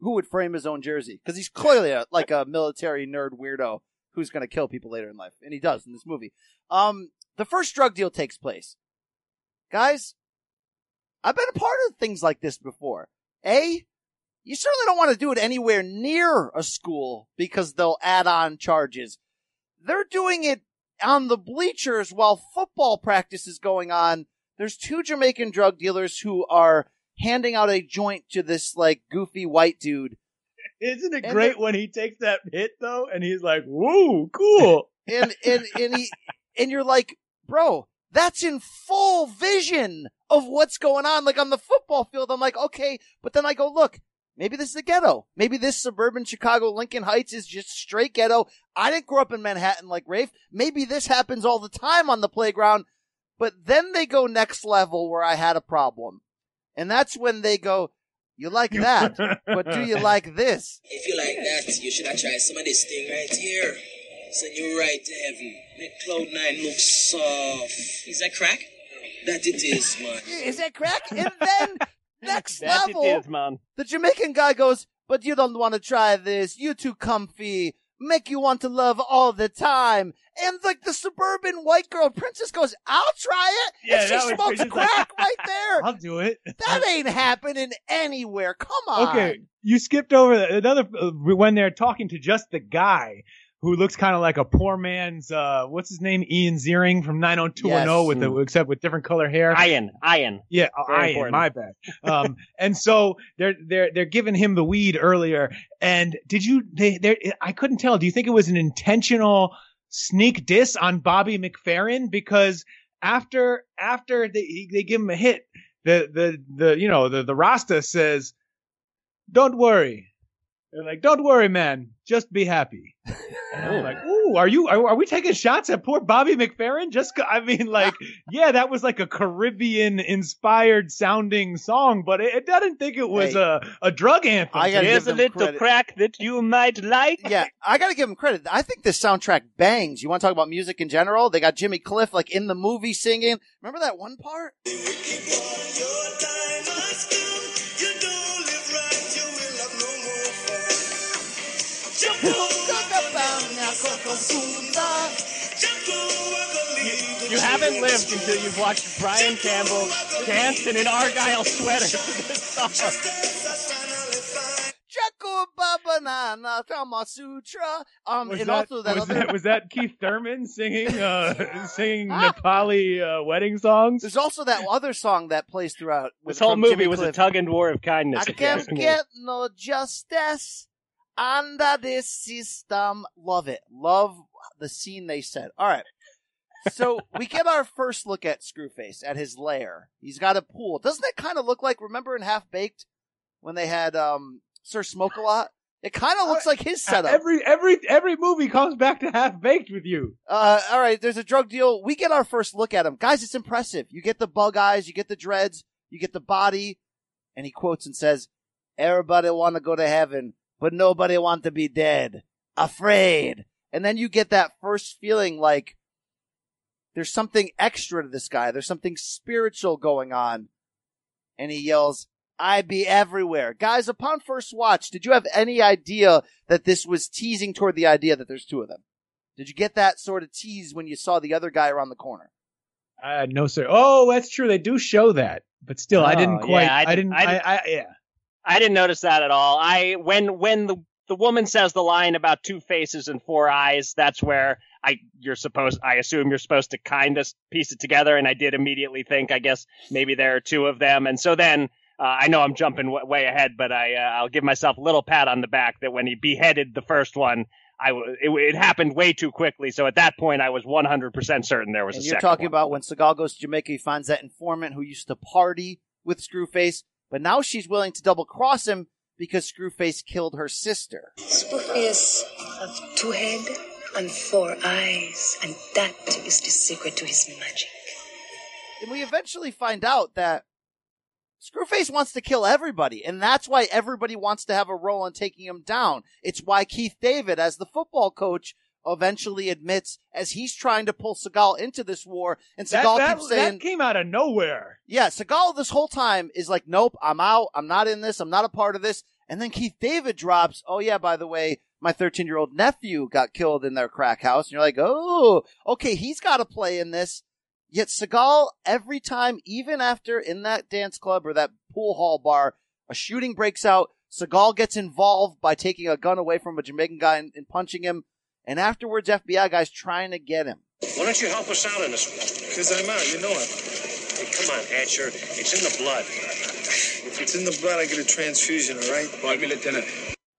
who would frame his own jersey because he's clearly a, like a military nerd weirdo who's going to kill people later in life, and he does in this movie. Um, the first drug deal takes place. Guys, I've been a part of things like this before. A, you certainly don't want to do it anywhere near a school because they'll add on charges. They're doing it on the bleachers while football practice is going on. There's two Jamaican drug dealers who are handing out a joint to this like goofy white dude. Isn't it and great when he takes that hit though and he's like, "Whoa, cool." <laughs> and and and he and you're like, "Bro, that's in full vision of what's going on like on the football field." I'm like, "Okay," but then I go, "Look, Maybe this is a ghetto. Maybe this suburban Chicago Lincoln Heights is just straight ghetto. I didn't grow up in Manhattan like Rafe. Maybe this happens all the time on the playground. But then they go next level where I had a problem. And that's when they go, you like that, but do you <laughs> like this? If you like that, you should have tried some of this thing right here. Send you right to heaven. Make cloud nine look soft. Is that crack? That it is, man. <laughs> is that crack? And then <laughs> next that level, it is, man. the Jamaican guy goes, but you don't want to try this. You too comfy. Make you want to love all the time. And like the suburban white girl princess goes, I'll try it. Yeah, and she smokes crack right there. <laughs> I'll do it. That ain't happening anywhere. Come on. Okay, you skipped over that. another uh, when they're talking to just the guy who looks kind of like a poor man's uh what's his name Ian Ziering from 90210 yes. with the except with different color hair. Ian, Ian. Yeah, Very Ian, important. my bad. Um <laughs> and so they're they're they're giving him the weed earlier and did you they they I couldn't tell. Do you think it was an intentional sneak diss on Bobby McFerrin because after after they they give him a hit the the the you know the the Rasta says don't worry they're like, "Don't worry, man. Just be happy." And I'm like, <laughs> "Ooh, are you? Are, are, we taking shots at poor Bobby McFerrin?" Just, I mean, like, <laughs> yeah, that was like a Caribbean-inspired sounding song, but it, it doesn't think it was hey, a a drug anthem. I Here's a little credit. crack that you might like. Yeah, I gotta give him credit. I think this soundtrack bangs. You want to talk about music in general? They got Jimmy Cliff like in the movie singing. Remember that one part? You haven't lived until you've watched Brian Campbell dance in an Argyle sweater to this song. Banana Kama Sutra. Um, was and that, also that was, other... that was that Keith Thurman singing uh <laughs> singing Nepali uh, wedding songs. There's also that other song that plays throughout. This whole movie Jimmy was Cliff. a tug and war of kindness. I can't get no justice under this system. Love it. Love the scene they said. All right. So we get our first look at Screwface at his lair. He's got a pool. Doesn't it kind of look like, remember in Half Baked when they had, um, Sir Smoke a lot? It kind of looks like his setup. Every every every movie comes back to half baked with you. Uh, all right. There's a drug deal. We get our first look at him, guys. It's impressive. You get the bug eyes, you get the dreads, you get the body, and he quotes and says, "Everybody want to go to heaven, but nobody want to be dead, afraid." And then you get that first feeling like there's something extra to this guy. There's something spiritual going on, and he yells, I be everywhere. Guys, upon first watch, did you have any idea that this was teasing toward the idea that there's two of them? Did you get that sort of tease when you saw the other guy around the corner? Uh, no, sir. Oh, that's true. They do show that, but still, oh, I didn't quite. Yeah, I, didn't. I, didn't I, I, yeah. I didn't notice that at all. I when when the the woman says the line about two faces and four eyes, that's where I you're supposed I assume you're supposed to kind of piece it together, and I did immediately think I guess maybe there are two of them, and so then uh, I know I'm jumping w- way ahead, but I uh, I'll give myself a little pat on the back that when he beheaded the first one, I w- it, it happened way too quickly. So at that point, I was 100% certain there was and a you're talking one. about when Seagal goes to Jamaica, he finds that informant who used to party with Screwface, but now she's willing to double cross him because Screwface killed her sister. Screwface have two head and four eyes, and that is the secret to his magic. And we eventually find out that Screwface wants to kill everybody, and that's why everybody wants to have a role in taking him down. It's why Keith David, as the football coach, eventually admits as he's trying to pull Seagal into this war, and That, that, keeps saying, that came out of nowhere. yeah, Seagal this whole time is like, nope, I'm out. I'm not in this. I'm not a part of this. And then Keith David drops, oh yeah, by the way, my 13 year old nephew got killed in their crack house. And you're like, oh, okay, he's got to play in this. Yet Seagal, every time, even after in that dance club or that pool hall bar, a shooting breaks out, Seagal gets involved by taking a gun away from a Jamaican guy and, and punching him. And afterwards, FBI guys trying to get him. Why don't you help us out in this one? Because I'm out, you know it. Hey, come on, Hatcher. It's in the blood. If it's in the blood, I get a transfusion, all right? Pardon me, Lieutenant.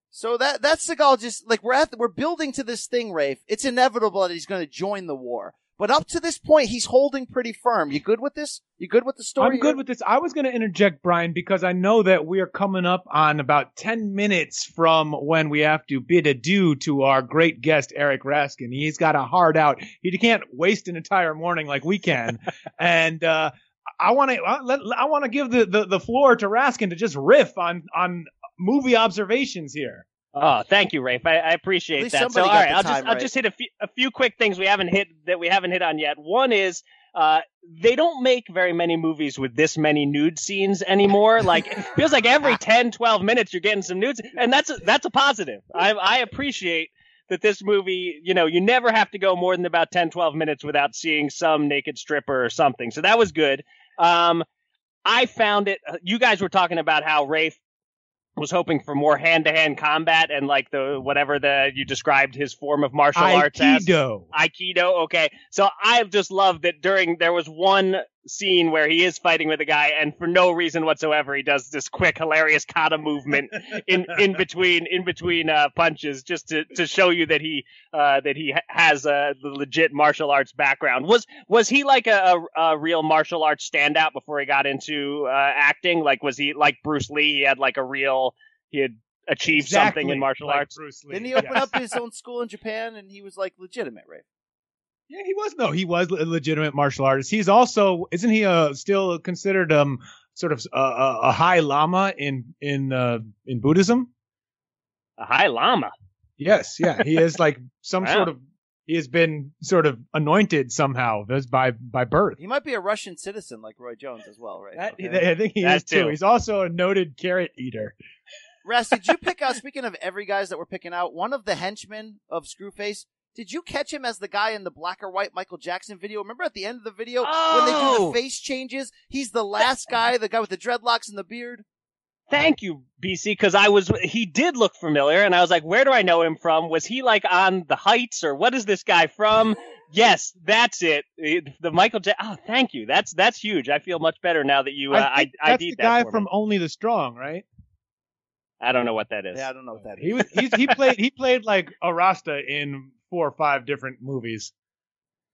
So that that's Seagal just like we're at the, we're building to this thing, Rafe. It's inevitable that he's going to join the war. But up to this point, he's holding pretty firm. You good with this? You good with the story? I'm good with this. I was going to interject, Brian, because I know that we are coming up on about 10 minutes from when we have to bid adieu to our great guest, Eric Raskin. He's got a hard out. He can't waste an entire morning like we can. <laughs> and, uh, I want to, I want to give the, the, the floor to Raskin to just riff on, on movie observations here. Oh, thank you, Rafe. I, I appreciate that. So, all right, I'll just I'll just hit a few a few quick things we haven't hit that we haven't hit on yet. One is uh, they don't make very many movies with this many nude scenes anymore. Like it feels like every <laughs> 10, 12 minutes you're getting some nudes, and that's a, that's a positive. I I appreciate that this movie, you know, you never have to go more than about 10, 12 minutes without seeing some naked stripper or something. So that was good. Um, I found it. You guys were talking about how Rafe was hoping for more hand-to-hand combat and like the whatever the you described his form of martial arts as Aikido. Aikido. Okay, so I've just love that during there was one scene where he is fighting with a guy and for no reason whatsoever he does this quick hilarious kata movement in in <laughs> between in between uh, punches just to to show you that he uh, that he ha- has uh, the legit martial arts background was was he like a, a, a real martial arts standout before he got into uh, acting like was he like Bruce Lee he had like a real he had achieved something in martial like arts Bruce Lee. Didn't he open Yes. up his own school in Japan and he was like legitimate, right? Yeah, he was. No, he was a legitimate martial artist. He's also, isn't he, uh, still considered um sort of a, a, a high lama in in uh, in Buddhism? a high lama Yes, yeah, he is like <laughs> some Wow. sort of. He has been sort of anointed somehow as by by birth. He might be a Russian citizen like Roy Jones as well, right? That, Okay. I think he That is too. too. He's also a noted carrot eater. Ras, did you pick out? <laughs> Speaking of every guys that we're picking out, one of the henchmen of Screwface. Did you catch him as the guy in the black or white Michael Jackson video? Remember at the end of the video when they do Oh! the face changes? He's the last guy, the guy with the dreadlocks and the beard. Thank you, BC, because I was he did look familiar, and I was like, where do I know him from? Was he like on the Heights, or what is this guy from? yes, that's it. It- The Michael J. Oh, thank you. That's that's huge. I feel much better now that you uh, I I, think that's the that guy for from me. Only the Strong, right? I don't know what that is. Yeah, I don't know what that is. He was he's, he played he played like a Rasta in four or five different movies.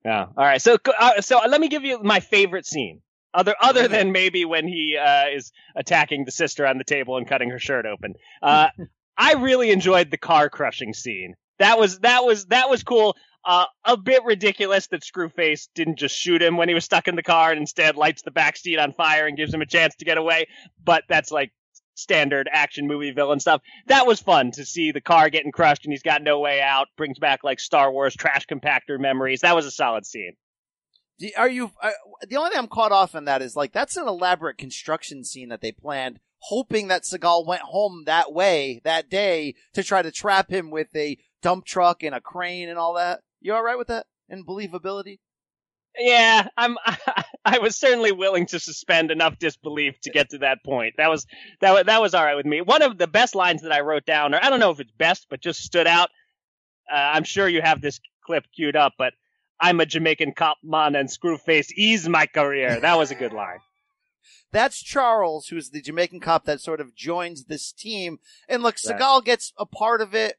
Yeah. All right. So uh, so let me give you my favorite scene. Other other than maybe when he uh, is attacking the sister on the table and cutting her shirt open. Uh, <laughs> I really enjoyed the car crushing scene. That was that was that was cool. Uh, a bit ridiculous that Screwface didn't just shoot him when he was stuck in the car and instead lights the back seat on fire and gives him a chance to get away. But that's like standard action movie villain stuff. That was fun to see the car getting crushed and he's got no way out. Brings back like Star Wars trash compactor memories. That was a solid scene. Are you? Uh, the only thing I'm caught off in that is like that's an elaborate construction scene that they planned, hoping that Seagal went home that way that day to try to trap him with a dump truck and a crane and all that. You all right with that and believability? Yeah, I'm. <laughs> I was certainly willing to suspend enough disbelief to get to that point. That was that was that was all right with me. One of the best lines that I wrote down, or I don't know if it's best, but just stood out. Uh, I'm sure you have this clip queued up, but I'm a Jamaican cop man and Screwface ease my career. That was a good line. <laughs> That's Charles, who's the Jamaican cop that sort of joins this team. And look, Right. Seagal gets a part of it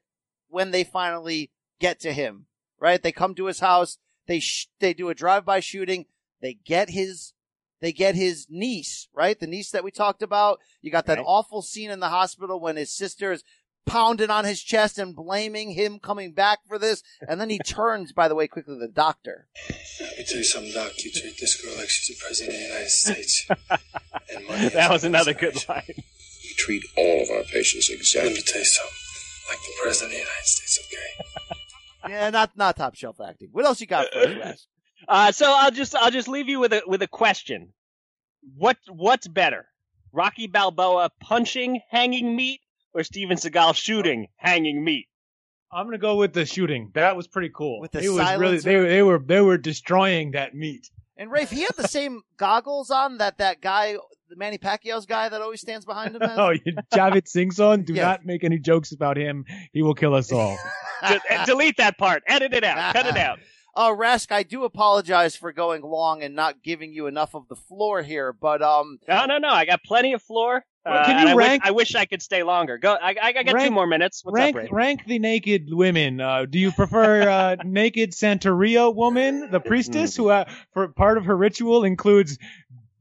when they finally get to him, right? They come to his house. They, sh- they do a drive-by shooting. They get his, they get his niece, right? The niece that we talked about. You got that Right. awful scene in the hospital when his sister is pounding on his chest and blaming him coming back for this. And then he <laughs> turns, by the way, quickly to the doctor. Let me tell you something, Doc. You treat this girl like she's the president of the United States. <laughs> and money That was another good line. We treat all of our patients exactly. Let exactly. me tell you something. Like the president of the United States, okay? <laughs> yeah, not not top shelf acting. What else you got for us, Wes? Uh, so I'll just I'll just leave you with a with a question. What what's better, Rocky Balboa punching hanging meat or Steven Seagal shooting hanging meat? I'm gonna go with the shooting. That was pretty cool. With the it was really they they were they were destroying that meat. And Rafe, he had the same <laughs> goggles on that that guy, the Manny Pacquiao's guy that always stands behind him. Has? <laughs> Oh, you- Javed Singh's on. Do Yeah. not make any jokes about him. He will kill us all. <laughs> D- delete that part. Edit it out. Cut it out. Oh, Rask, I do apologize for going long and not giving you enough of the floor here, but um, No, no, no. I got plenty of floor. Well, Uh, can and you I, wish, rank- I wish I could stay longer. Go. I, I, I got two more minutes. What's rank up, Ray? rank the naked women. Uh, do you prefer uh, <laughs> naked Santeria woman, the priestess, who uh, for part of her ritual includes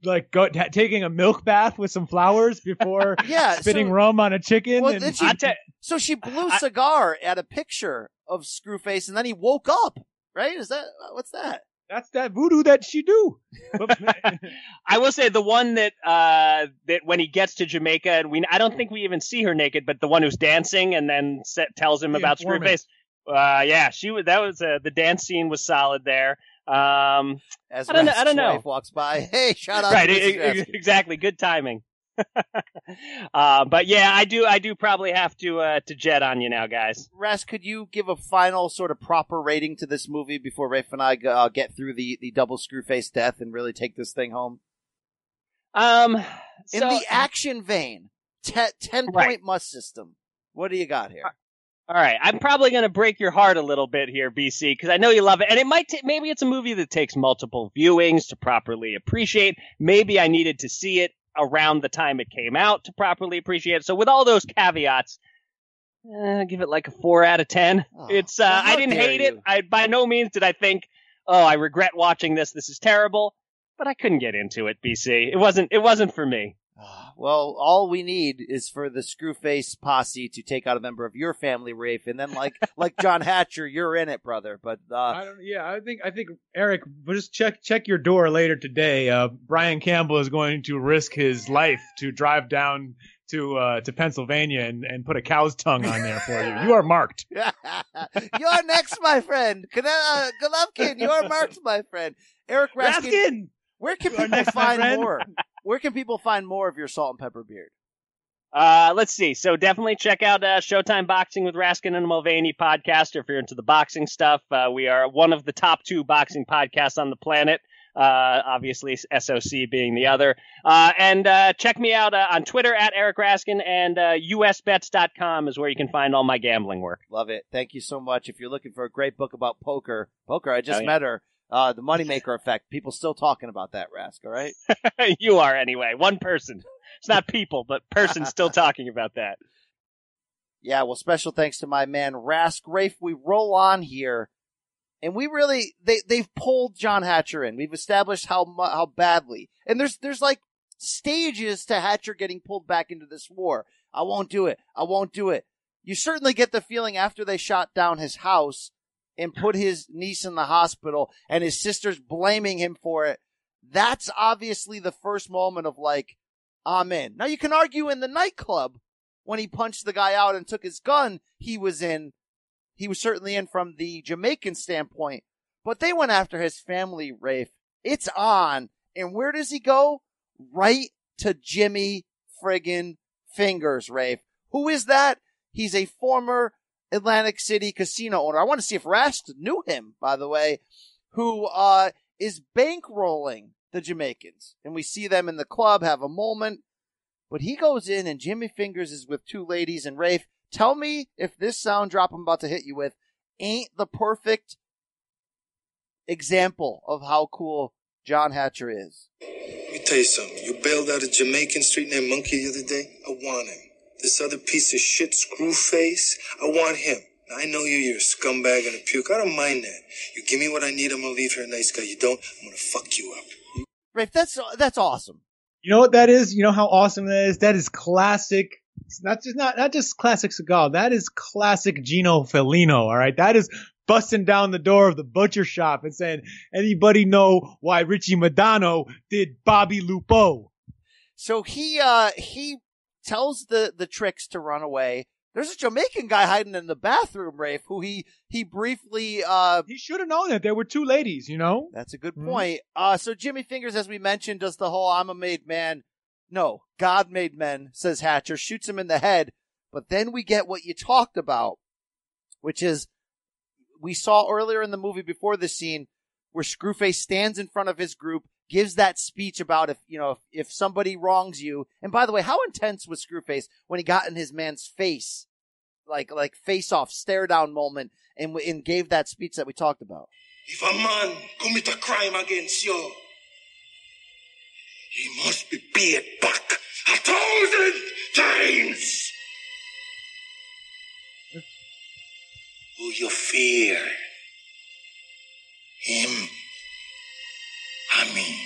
like go, ta taking a milk bath with some flowers <laughs> before Yeah, spitting so- rum on a chicken? well, and- she, I te- so she blew cigar at a picture of Screwface, and then he woke up. Right? Is that what's that? that's that voodoo that she do. <laughs> <laughs> I will say the one that uh that when he gets to Jamaica and we I don't think we even see her naked, but the one who's dancing and then sa tells him The about informant. Screwface. Uh, yeah, she was. That was uh, the dance scene was solid there. Um, As I don't know- I Rask's don't know. wife walks by. <laughs> Hey, shout out right, to Mrs. Rask. exactly. Good timing. <laughs> uh, but yeah, I do. I do probably have to uh, to jet on you now, guys. Rask, could you give a final sort of proper rating to this movie before Rafe and I uh, get through the, the double Screwface death and really take this thing home? Um, In the action vein, te- 10 point Right. must system. What do you got here? All right, I'm probably going to break your heart a little bit here, BC, because I know you love it, and it might ta- maybe it's a movie that takes multiple viewings to properly appreciate. Maybe I needed to see it around the time it came out to properly appreciate it. So with all those caveats, uh, give it like a four out of ten. it's uh, I didn't hate it. I by no means did I think, oh, I regret watching this. This is terrible. But I couldn't get into it, BC. It wasn't. It wasn't for me. <sighs> Well, all we need is for the Screwface posse to take out a member of your family, Rafe, and then like <laughs> like John Hatcher, you're in it, brother. But uh, I don't, yeah, I think I think Eric, just check check your door later today. Uh, Brian Campbell is going to risk his life to drive down to uh, to Pennsylvania and, and put a cow's tongue on there for you. You are marked. <laughs> you're next, my friend. Uh, Golovkin, you're marked, my friend. Eric Raskin, Raskin! where can You people next, find more? <laughs> Where can people find more of your salt and pepper beard? Uh, let's see. So definitely check out uh, Showtime Boxing with Raskin and Mulvaney podcast if you're into the boxing stuff. Uh, we are one of the top two boxing podcasts on the planet. Uh, obviously SOC being the other. Uh, and uh, check me out uh, on Twitter at Eric Raskin and uh, usbets.com is where you can find all my gambling work. Love it. Thank you so much. If you're looking for a great book about poker, poker, I just Oh, yeah. met her. Uh, the Moneymaker Effect. People still talking about that, Rask, all right? <laughs> you are anyway. One person. It's not people, but person still <laughs> talking about that. Yeah, well, special thanks to my man Rask Rafe. We roll on here, and we really they they've pulled John Hatcher in. We've established how mu- how badly, and there's there's like stages to Hatcher getting pulled back into this war. I won't do it. I won't do it. You certainly get the feeling after they shot down his house and put his niece in the hospital, and his sister's blaming him for it. That's obviously the first moment of like, I'm in. Now you can argue in the nightclub when he punched the guy out and took his gun, he was in. He was certainly in from the Jamaican standpoint, but they went after his family, Rafe. It's on. And where does he go? Right to Jimmy friggin' Fingers, Rafe. Who is that? He's a former Atlantic City casino owner. I want to see if Rask knew him, by the way, who, uh, is bankrolling the Jamaicans. And we see them in the club have a moment. But he goes in and Jimmy Fingers is with two ladies and Rafe. Tell me if this sound drop I'm about to hit you with ain't the perfect example of how cool John Hatcher is. Let me tell you something. You bailed out a Jamaican street named Monkey the other day. I want him. This other piece of shit, Screwface, I want him. Now, I know you, you're a scumbag and a puke. I don't mind that. You give me what I need, I'm gonna leave here a nice guy. You don't, I'm gonna fuck you up. Rafe, that's that's awesome. You know what that is? You know how awesome that is? That is classic. It's not just not not just classic Seagal. That is classic Gino Felino. All right, that is busting down the door of the butcher shop and saying, "Anybody know why Richie Madano did Bobby Lupo?" So he uh he tells the the tricks to run away. There's a Jamaican guy hiding in the bathroom, Rafe, who he he briefly uh he should have known that there were two ladies, you know? That's a good mm-hmm. point. Uh so Jimmy Fingers, as we mentioned, does the whole I'm a made man. No, God made men, says Hatcher, shoots him in the head. But then we get what you talked about, which is we saw earlier in the movie before this scene where Screwface stands in front of his group, gives that speech about if, you know, if, if somebody wrongs you. And by the way, how intense was Screwface when he got in his man's face? Like, like face off, stare down moment and, and gave that speech that we talked about. If a man commit a crime against you, he must be paid back a thousand times. Who you fear? Him. I mean.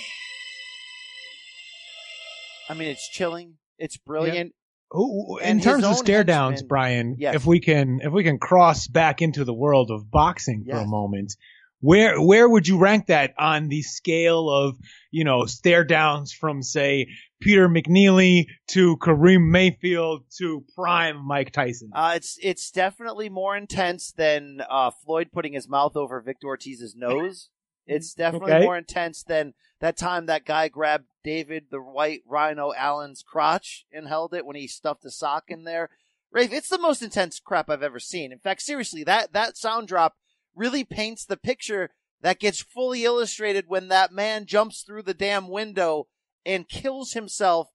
I mean, it's chilling. It's brilliant. Yeah. Ooh, in terms of stare downs, Brian, yes. if we can if we can cross back into the world of boxing yes. for a moment, where where would you rank that on the scale of you know stare downs from say Peter McNeely to Kareem Mayfield to prime Mike Tyson? Uh, it's it's definitely more intense than uh, Floyd putting his mouth over Victor Ortiz's nose. It's definitely okay. more intense than that time that guy grabbed David the White Rhino Allen's crotch and held it when he stuffed a sock in there. Rafe, it's the most intense crap I've ever seen. In fact, seriously, that that sound drop really paints the picture that gets fully illustrated when that man jumps through the damn window and kills himself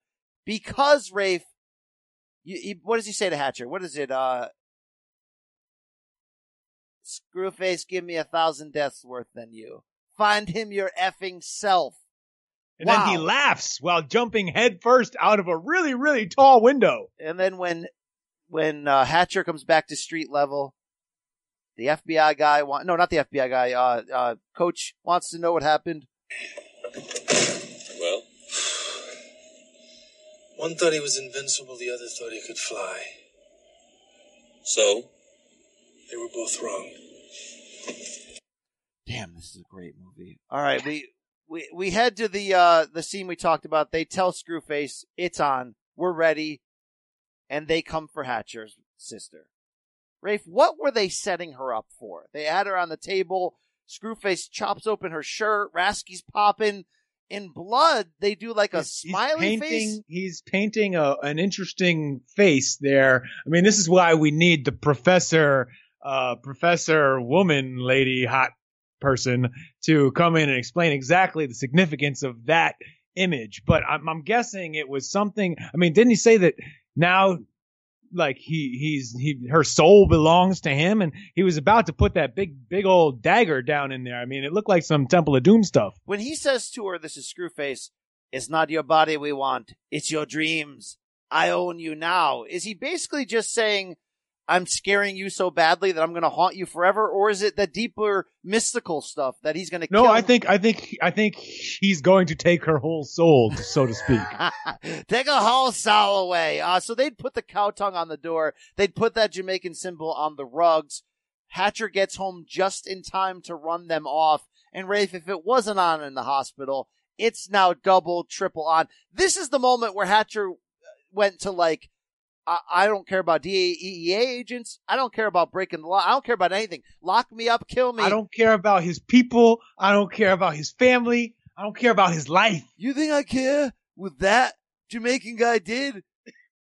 because Rafe. You, you, what does he say to Hatcher? What is it? Uh, Screwface, give me a thousand deaths worth than you. Find him your effing self. And wow. then he laughs while jumping headfirst out of a really, really tall window. And then when when uh, Hatcher comes back to street level, the FBI guy want no, not the FBI guy. Uh, uh, coach wants to know what happened. Well, one thought he was invincible, the other thought he could fly. So? They were both wrong. Damn, this is a great movie. All right, we we we head to the uh the scene we talked about. They tell Screwface it's on. We're ready, and they come for Hatcher's sister. Rafe, what were they setting her up for? They had her on the table. Screwface chops open her shirt. Rasky's popping in blood, they do like a he's, smiley he's painting, face. He's painting a, an interesting face there. I mean, this is why we need the professor, uh, professor woman, lady, hot person to come in and explain exactly the significance of that image. But I'm, I'm guessing it was something. I mean, didn't he say that now like he he's he her soul belongs to him and he was about to put that big big old dagger down in there i mean it looked like some temple of doom stuff when he says to her this is screwface it's not your body we want it's your dreams i own you now is he basically just saying I'm scaring you so badly that I'm going to haunt you forever, or is it the deeper mystical stuff that he's going to? No, I think I think I think he's going to take her whole soul, so to speak. <laughs> take a whole soul away. Uh, so they'd put the cow tongue on the door. They'd put that Jamaican symbol on the rugs. Hatcher gets home just in time to run them off. And Rafe, if it wasn't on in the hospital, it's now double, triple on. This is the moment where Hatcher went to like I, I don't care about DEA agents. I don't care about breaking the law. I don't care about anything. Lock me up, kill me. I don't care about his people. I don't care about his family. I don't care about his life. You think I care with that Jamaican guy did?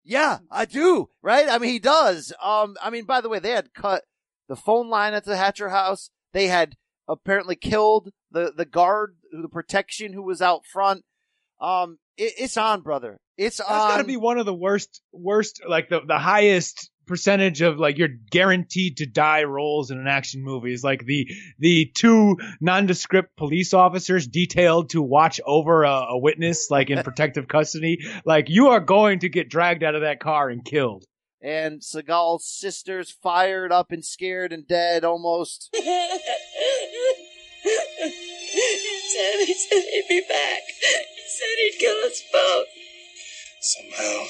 Yeah, I do. Right? I mean, he does. Um, I mean, by the way, they had cut the phone line at the Hatcher house. They had apparently killed the, the guard, the protection who was out front. Um, it, it's on, brother. It's That's got to um, be one of the worst, worst, like the the highest percentage of like you're guaranteed to die roles in an action movie is like the the two nondescript police officers detailed to watch over a, a witness like in <laughs> protective custody. Like you are going to get dragged out of that car and killed. And Seagal's sister's fired up and scared and dead almost. <laughs> He said he said he'd be back. He said he'd kill us both Somehow,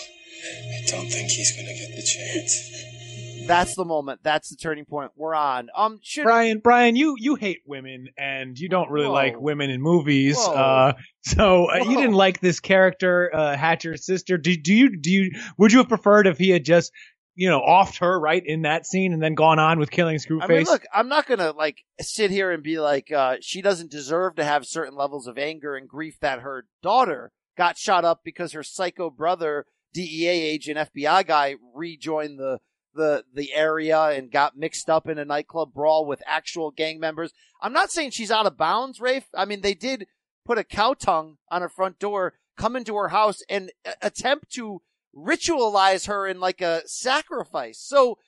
I don't think he's going to get the chance. That's the moment. That's the turning point. We're on. Um, should Brian, Brian, you you hate women and you don't really Whoa. like women in movies. Whoa. Uh, so uh, you didn't like this character, uh, Hatcher's sister. Do, do you do you would you have preferred if he had just you know, offed her right in that scene and then gone on with killing Screwface. I mean, look, I'm not gonna like sit here and be like, uh, she doesn't deserve to have certain levels of anger and grief that her daughter got shot up because her psycho brother, DEA agent, FBI guy, rejoined the the the area and got mixed up in a nightclub brawl with actual gang members. I'm not saying she's out of bounds, Rafe. I mean, they did put a cow tongue on her front door, come into her house, and attempt to ritualize her in like a sacrifice. So,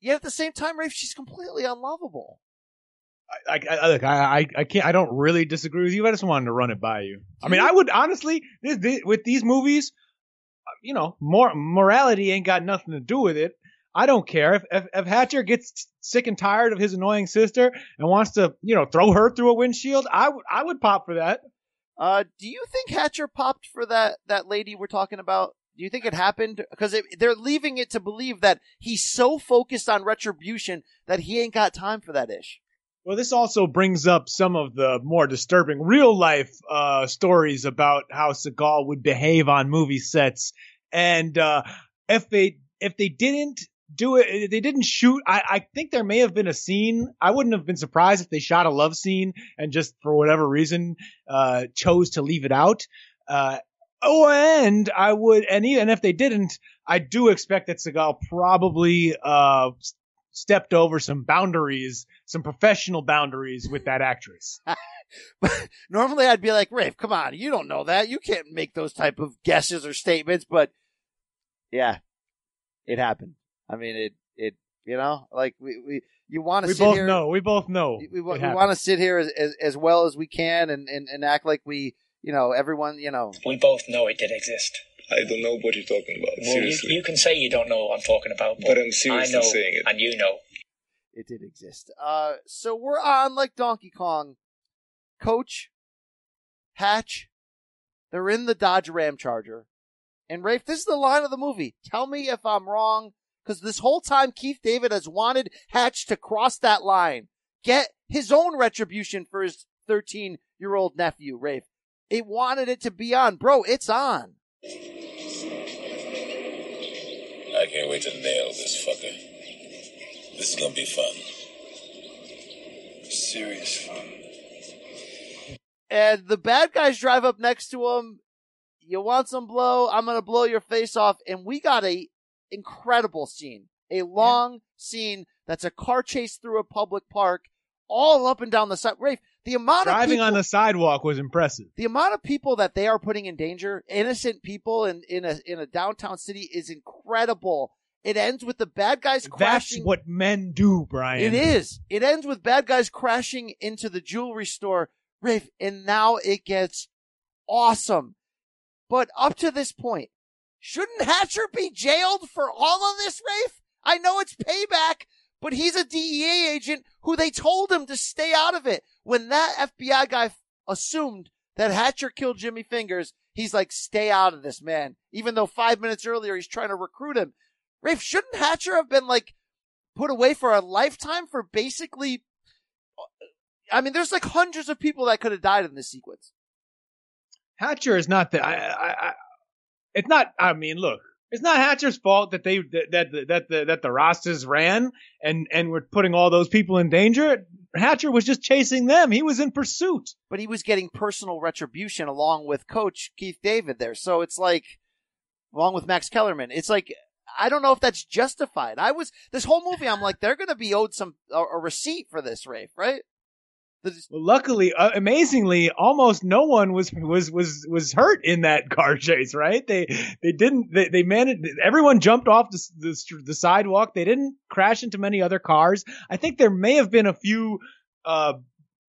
yet at the same time, Rafe, she's completely unlovable. I, I, look, I, I can't, I don't really disagree with you. I just wanted to run it by you. I mean, I would honestly, this, this, with these movies, you know, more morality ain't got nothing to do with it. I don't care if, if, if Hatcher gets sick and tired of his annoying sister and wants to, you know, throw her through a windshield. I would, I would pop for that. Uh, do you think Hatcher popped for that that lady we're talking about? Do you think it happened? Because they're leaving it to believe that he's so focused on retribution that he ain't got time for that ish. Well, this also brings up some of the more disturbing real life uh, stories about how Seagal would behave on movie sets, and uh, if they if they didn't do it, they didn't shoot. I, I think there may have been a scene. I wouldn't have been surprised if they shot a love scene and just for whatever reason uh, chose to leave it out. Uh, Oh, and I would, and even if they didn't, I do expect that Seagal probably uh, stepped over some boundaries, some professional boundaries with that actress. <laughs> Normally, I'd be like, Rafe, come on, you don't know that. You can't make those type of guesses or statements. But yeah, it happened. I mean, it, it, you know, like we, we, you want to. We both here, know. We both know. We, we, we want to sit here as, as, as well as we can and, and, and act like we you know, everyone, you know. We both know it did exist. I don't know what you're talking about. Well, seriously. You, you, can say you don't know what I'm talking about, but, but I'm seriously I know, saying it. And you know. It did exist. Uh, so we're on like Donkey Kong. Coach, Hatch, they're in the Dodge Ram Charger. And Rafe, this is the line of the movie. Tell me if I'm wrong, because this whole time Keith David has wanted Hatch to cross that line, get his own retribution for his 13 year old nephew, Rafe. It wanted it to be on. Bro, it's on. I can't wait to nail this fucker. This is gonna be fun. Serious fun. And the bad guys drive up next to him. You want some blow? I'm gonna blow your face off. And we got a incredible scene. A long yeah. scene that's a car chase through a public park, all up and down the side. Rafe, the amount driving of people, on the sidewalk was impressive. The amount of people that they are putting in danger, innocent people in in a in a downtown city, is incredible. It ends with the bad guys crashing. That's what men do, Brian. It is. It ends with bad guys crashing into the jewelry store, Rafe, and now it gets awesome. But up to this point, shouldn't Hatcher be jailed for all of this, Rafe? I know it's payback, but he's a DEA agent who they told him to stay out of it. When that FBI guy assumed that Hatcher killed Jimmy Fingers, he's like, stay out of this, man. Even though five minutes earlier he's trying to recruit him. Rafe, shouldn't Hatcher have been like put away for a lifetime for basically, uh, I mean, there's like hundreds of people that could have died in this sequence. Hatcher is not the, I, I, I, it's not, I mean, look, it's not Hatcher's fault that they that that that the that the Rastas ran and and were putting all those people in danger. Hatcher was just chasing them. He was in pursuit. But he was getting personal retribution along with Coach Keith David there. So it's like, along with Max Kellerman, it's like I don't know if that's justified. I was this whole movie. I'm like, they're going to be owed some a, a receipt for this, Rafe, right? Well, luckily, uh, amazingly, almost no one was was was was hurt in that car chase. Right? They they didn't. They, they managed. Everyone jumped off the, the, the sidewalk. They didn't crash into many other cars. I think there may have been a few. Uh,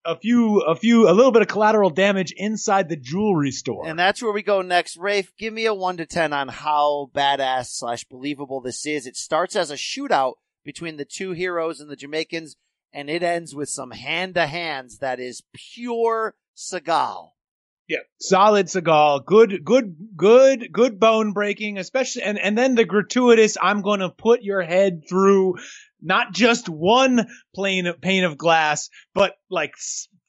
a few, a few, a little bit of collateral damage inside the jewelry store. And that's where we go next. Rafe, give me a one to 10 on how badass slash believable this is. It starts as a shootout between the two heroes and the Jamaicans and it ends with some hand to hands that is pure Seagal. Yeah, solid Seagal. Good, good, good, good bone breaking, especially, and, and then the gratuitous, I'm going to put your head through not just one plane pane of glass, but like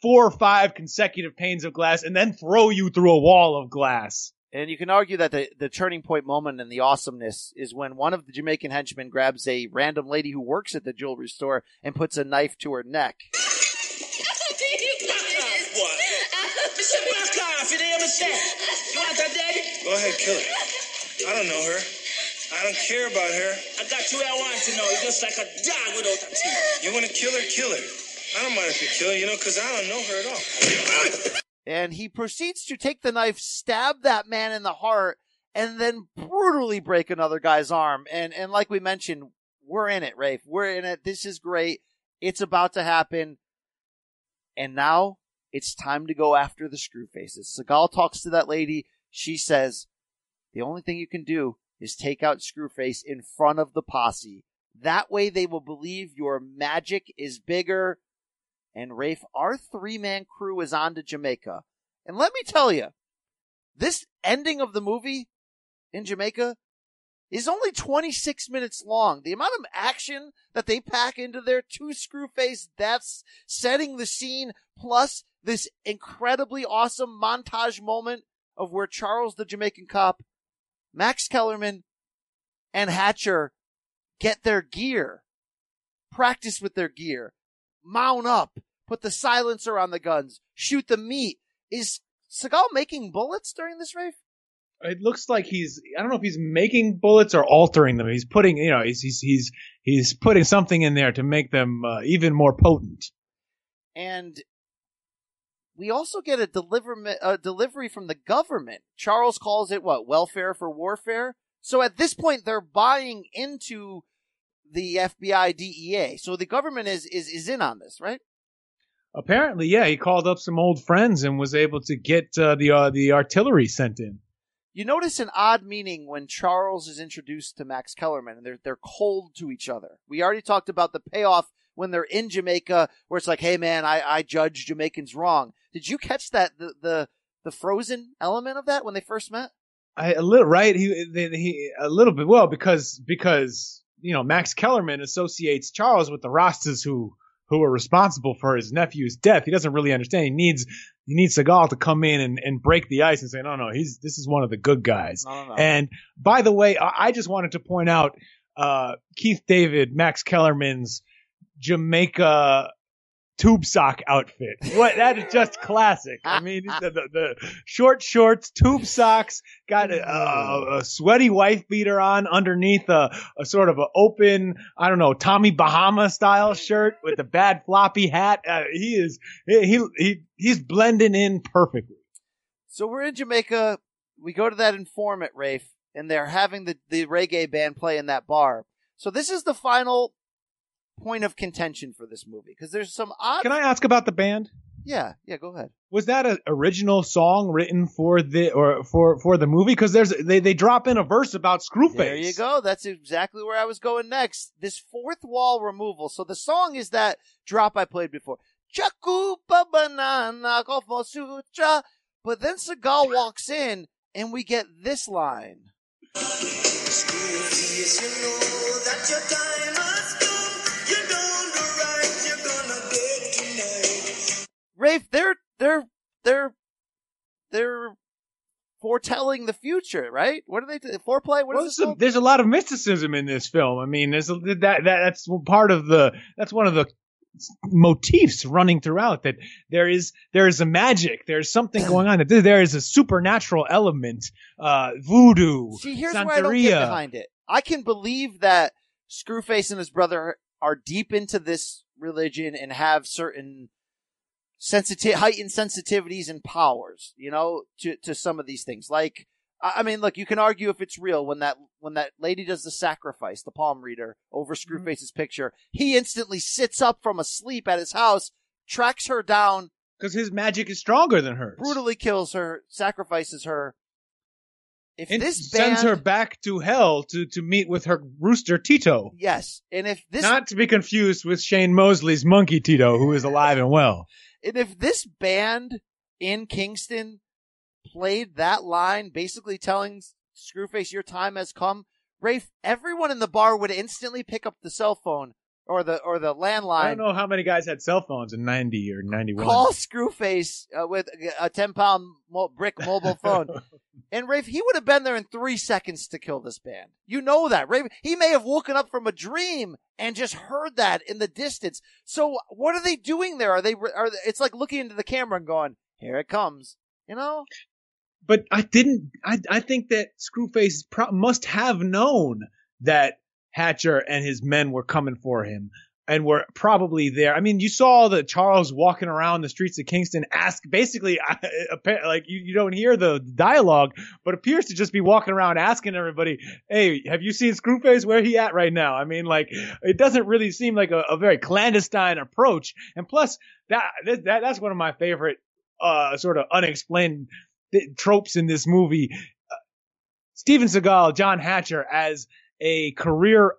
four or five consecutive panes of glass and then throw you through a wall of glass. And you can argue that the, the turning point moment and the awesomeness is when one of the Jamaican henchmen grabs a random lady who works at the jewelry store and puts a knife to her neck. <laughs> Go ahead, kill her. I don't know her. I don't care about her. I got you I want to know. You're just like a dog without a teeth. You want to kill her? Kill her. I don't mind if you kill her, you know, because I don't know her at all. And he proceeds to take the knife, stab that man in the heart, and then brutally break another guy's arm. And and like we mentioned, we're in it, Rafe. We're in it. This is great. It's about to happen. And now it's time to go after the screw faces. Seagal talks to that lady. She says, the only thing you can do is take out Screwface in front of the posse. That way they will believe your magic is bigger. And Rafe, our three man crew is on to Jamaica. And let me tell you, this ending of the movie in Jamaica is only 26 minutes long. The amount of action that they pack into their two Screwface deaths, setting the scene, plus this incredibly awesome montage moment of where Charles the Jamaican cop Max Kellerman and Hatcher get their gear, practice with their gear, mount up, put the silencer on the guns, shoot the meat. Is Seagal making bullets during this rave? It looks like he's I don't know if he's making bullets or altering them. He's putting you know he's he's he's, he's putting something in there to make them uh, even more potent. And we also get a deliver a delivery from the government. Charles calls it what? Welfare for warfare. So at this point, they're buying into the FBI DEA. So the government is is is in on this, right? Apparently, yeah. He called up some old friends and was able to get uh, the uh, the artillery sent in. You notice an odd meaning when Charles is introduced to Max Kellerman, and they're they're cold to each other. We already talked about the payoff when they're in Jamaica, where it's like, "Hey, man, I I judge Jamaicans wrong." Did you catch that the the the frozen element of that when they first met? I, a little right. He, they, he a little bit well because because you know Max Kellerman associates Charles with the Rastas who who are responsible for his nephew's death. He doesn't really understand. He needs he needs Seagal to come in and, and break the ice and say, no, no, he's this is one of the good guys. No, no, no. And by the way, I, I just wanted to point out uh, Keith David, Max Kellerman's Jamaica tube sock outfit. What that is just classic. I mean, the, the, the short shorts, tube socks, got a, a, a sweaty wife beater on underneath a, a sort of an open, I don't know, Tommy Bahama style shirt with a bad floppy hat. Uh, he is he he he's blending in perfectly. So we're in Jamaica. We go to that informant, Rafe, and they're having the, the reggae band play in that bar. So this is the final point of contention for this movie because there's some odd. Can I ask about the band? Yeah, yeah, go ahead. Was that an original song written for the or for for the movie? Because there's they they drop in a verse about Screwface. There you go. That's exactly where I was going next. This fourth wall removal. So the song is that drop I played before. Chakupa banana kofo sutra. But then Seagal walks in and we get this line. Rafe, they're they're they're they're foretelling the future, right? What are they? Do? Foreplay? What Well, is there's, a, there's a lot of mysticism in this film. I mean, there's a, that, that that's part of the that's one of the motifs running throughout that there is there is a magic there's something going on that there- is a supernatural element uh voodoo See, here's where I don't get behind it. I can believe that Screwface and his brother are deep into this religion and have certain sensitive, heightened sensitivities and powers, you know, to, to some of these things. Like, I mean, look, you can argue if it's real when that, when that lady does the sacrifice, the palm reader over Mm-hmm. Screwface's picture, he instantly sits up from a sleep at his house, tracks her down, because his magic is stronger than hers brutally kills her, sacrifices her. If and this band, sends her back to hell to to meet with her rooster Tito yes, and if this not to be confused with Shane Mosley's monkey Tito who is alive and well And if this band in Kingston played that line, basically telling Screwface, your time has come, Rafe, everyone in the bar would instantly pick up the cell phone or the, or the landline. I don't know how many guys had cell phones in 90 or 91 call Screwface uh, with a 10 pound mo- brick mobile phone <laughs> And Rafe, he would have been there in three seconds to kill this band. You know that. Rafe, he may have woken up from a dream and just heard that in the distance. So what are they doing there? Are they, are, it's like looking into the camera and going, here it comes, you know? But I didn't, I, I think that Screwface pro- must have known that Hatcher and his men were coming for him and were probably there. I mean, you saw the Charles walking around the streets of Kingston, ask basically, <laughs> like you, you don't hear the dialogue, but appears to just be walking around asking everybody, "Hey, have you seen Screwface? Where he at right now?" I mean, like it doesn't really seem like a, a very clandestine approach. And plus, that, that that's one of my favorite uh, sort of unexplained tropes in this movie. Uh, Steven Seagal, John Hatcher as a career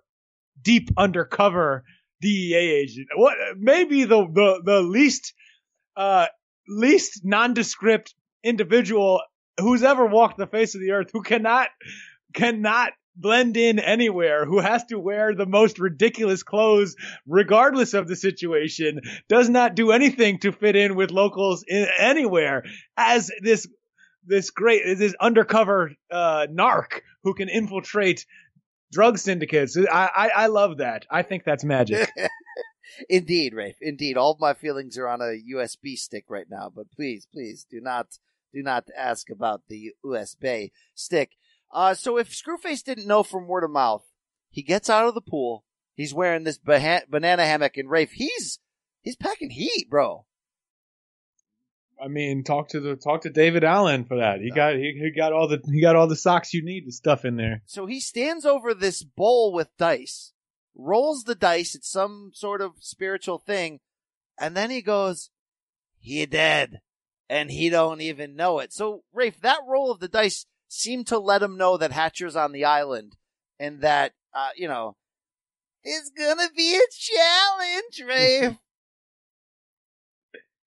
deep undercover DEA agent. What maybe the the the least uh least nondescript individual who's ever walked the face of the earth who cannot cannot blend in anywhere, who has to wear the most ridiculous clothes regardless of the situation, does not do anything to fit in with locals in anywhere as this this great this undercover uh narc who can infiltrate drug syndicates. I, I, I love that. I think that's magic. <laughs> Indeed, Rafe. Indeed, all of my feelings are on a USB stick right now. But please, please do not do not ask about the USB stick. Uh, so if Screwface didn't know from word of mouth, he gets out of the pool. He's wearing this banana hammock, and Rafe, he's he's packing heat, bro. I mean, talk to the talk to David Allen for that. He got he, he got all the he got all the socks you need to stuff in there. So he stands over this bowl with dice, rolls the dice. It's some sort of spiritual thing, and then he goes, "He dead," and he don't even know it. So Rafe, that roll of the dice seemed to let him know that Hatcher's on the island, and that uh, you know, it's gonna be a challenge, <laughs> Rafe.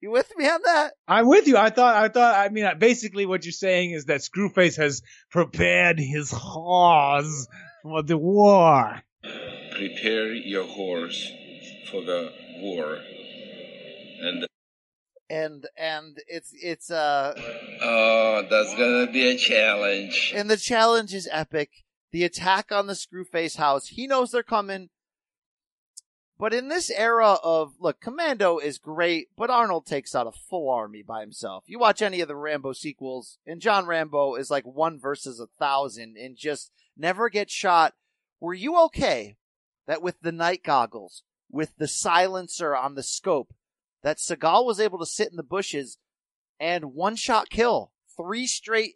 You with me on that? I'm with you. I thought, I thought, I mean, basically what you're saying is that Screwface has prepared his horse for the war. Prepare your horse for the war. And and and it's it's uh oh that's gonna be a challenge and the challenge is epic the attack on the screwface house he knows they're coming but in this era of, look, Commando is great, but Arnold takes out a full army by himself. You watch any of the Rambo sequels, and John Rambo is like one versus a thousand and just never gets shot. Were you okay that with the night goggles, with the silencer on the scope, that Seagal was able to sit in the bushes and one shot kill, three straight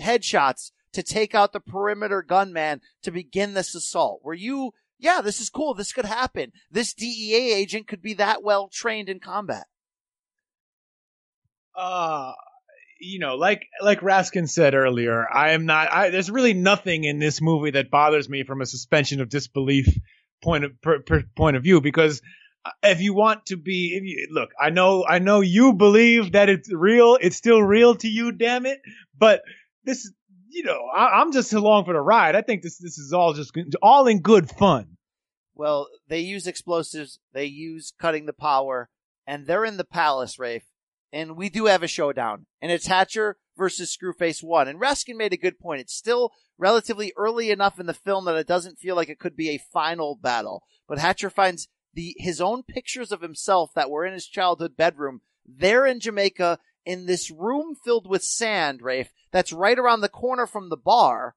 headshots to take out the perimeter gunman to begin this assault? Were you yeah, this is cool. This could happen. This DEA agent could be that well trained in combat. Uh, you know, like like Raskin said earlier, I am not. I, there's really nothing in this movie that bothers me from a suspension of disbelief point of per, per, point of view because if you want to be you, look i know i know you believe that it's real it's still real to you damn it but this you know, I, am just along for the ride. I think this this is all just all in good fun. Well, they use explosives, they use cutting the power, and they're in the palace, Rafe. And we do have a showdown, and it's Hatcher versus Screwface One. And Raskin made a good point. It's still relatively early enough in the film that it doesn't feel like it could be a final battle. But Hatcher finds the his own pictures of himself that were in his childhood bedroom there in Jamaica in this room filled with sand, Rafe, that's right around the corner from the bar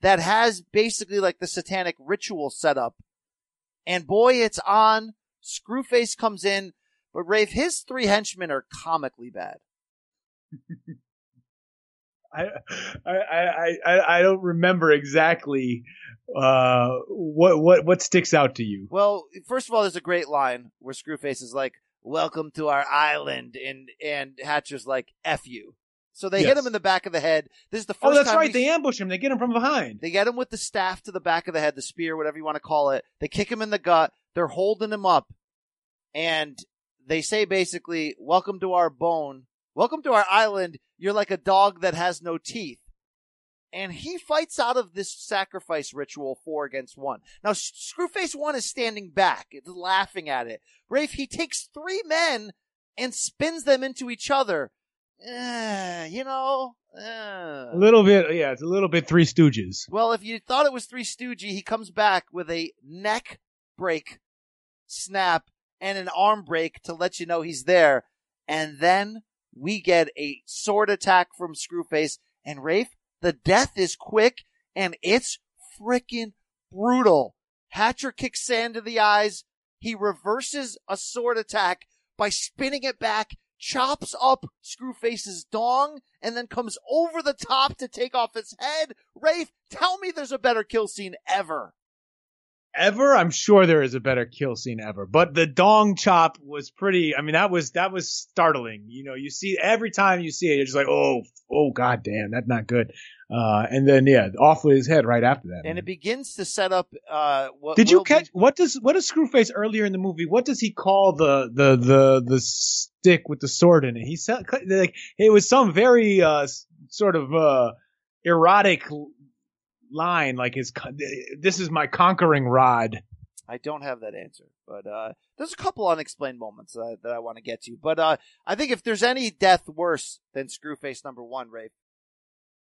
that has basically like the satanic ritual set up. And boy, it's on. Screwface comes in, but Rafe, his three henchmen are comically bad. <laughs> I, I, I, I don't remember exactly uh, what what what sticks out to you. Well, first of all, there's a great line where Screwface is like, welcome to our island. And, and Hatcher's like, F you. So they yes. hit him in the back of the head. This is the oh, first. Oh, that's right. They ambush him. They get him from behind. They get him with the staff to the back of the head, the spear, whatever you want to call it. They kick him in the gut. They're holding him up, and they say basically, "Welcome to our bone. Welcome to our island. You're like a dog that has no teeth." And he fights out of this sacrifice ritual four against one. Now, Screwface one is standing back, laughing at it. Rafe, he takes three men and spins them into each other. eh, you know, eh. A little bit, yeah, it's a little bit Three Stooges. Well, if you thought it was Three Stooges, he comes back with a neck break, snap, and an arm break to let you know he's there. And then we get a sword attack from Screwface. And Rafe, the death is quick and it's freaking brutal. Hatcher kicks sand to the eyes. He reverses a sword attack by spinning it back, chops up Screwface's dong, and then comes over the top to take off his head. Rafe, tell me there's a better kill scene ever. Ever? I'm sure there is a better kill scene ever. But the dong chop was pretty, I mean, that was, that was startling. You know, you see, every time you see it, you're just like, oh, oh, god damn, that's not good. Uh, and then, yeah, off with his head right after that. And it begins to set up, uh, what Did you catch be- what does what does Screwface earlier in the movie? What does he call the the the the stick with the sword in it? He said like it was some very uh sort of uh erotic line like his this is my conquering rod. I don't have that answer, but uh, there's a couple unexplained moments that I, that I want to get to. But uh, I think if there's any death worse than Screwface number one, Rafe,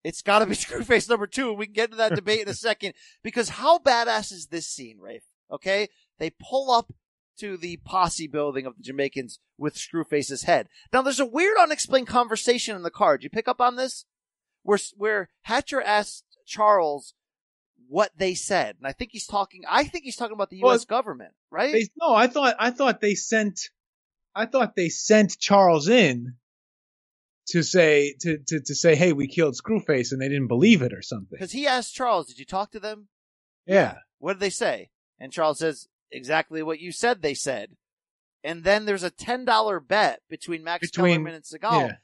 it's got to be <laughs> Screwface number two. We can get into that debate in a <laughs> second because how badass is this scene, Rafe? Okay, they pull up to the posse building of the Jamaicans with Screwface's head. Now, there's a weird unexplained conversation in the car. Did you pick up on this? Where where Hatcher asked Charles what they said, and I think he's talking. I think he's talking about the Well, U.S. government, right? They, no, I thought I thought they sent I thought they sent Charles in to say to to to say hey we killed Screwface and they didn't believe it or something. Because he asked Charles, "Did you talk to them? Yeah. What did they say?" And Charles says, "Exactly what you said." They said. And then there's a ten dollar bet between Max Between- Kellerman and Seagal. yeah.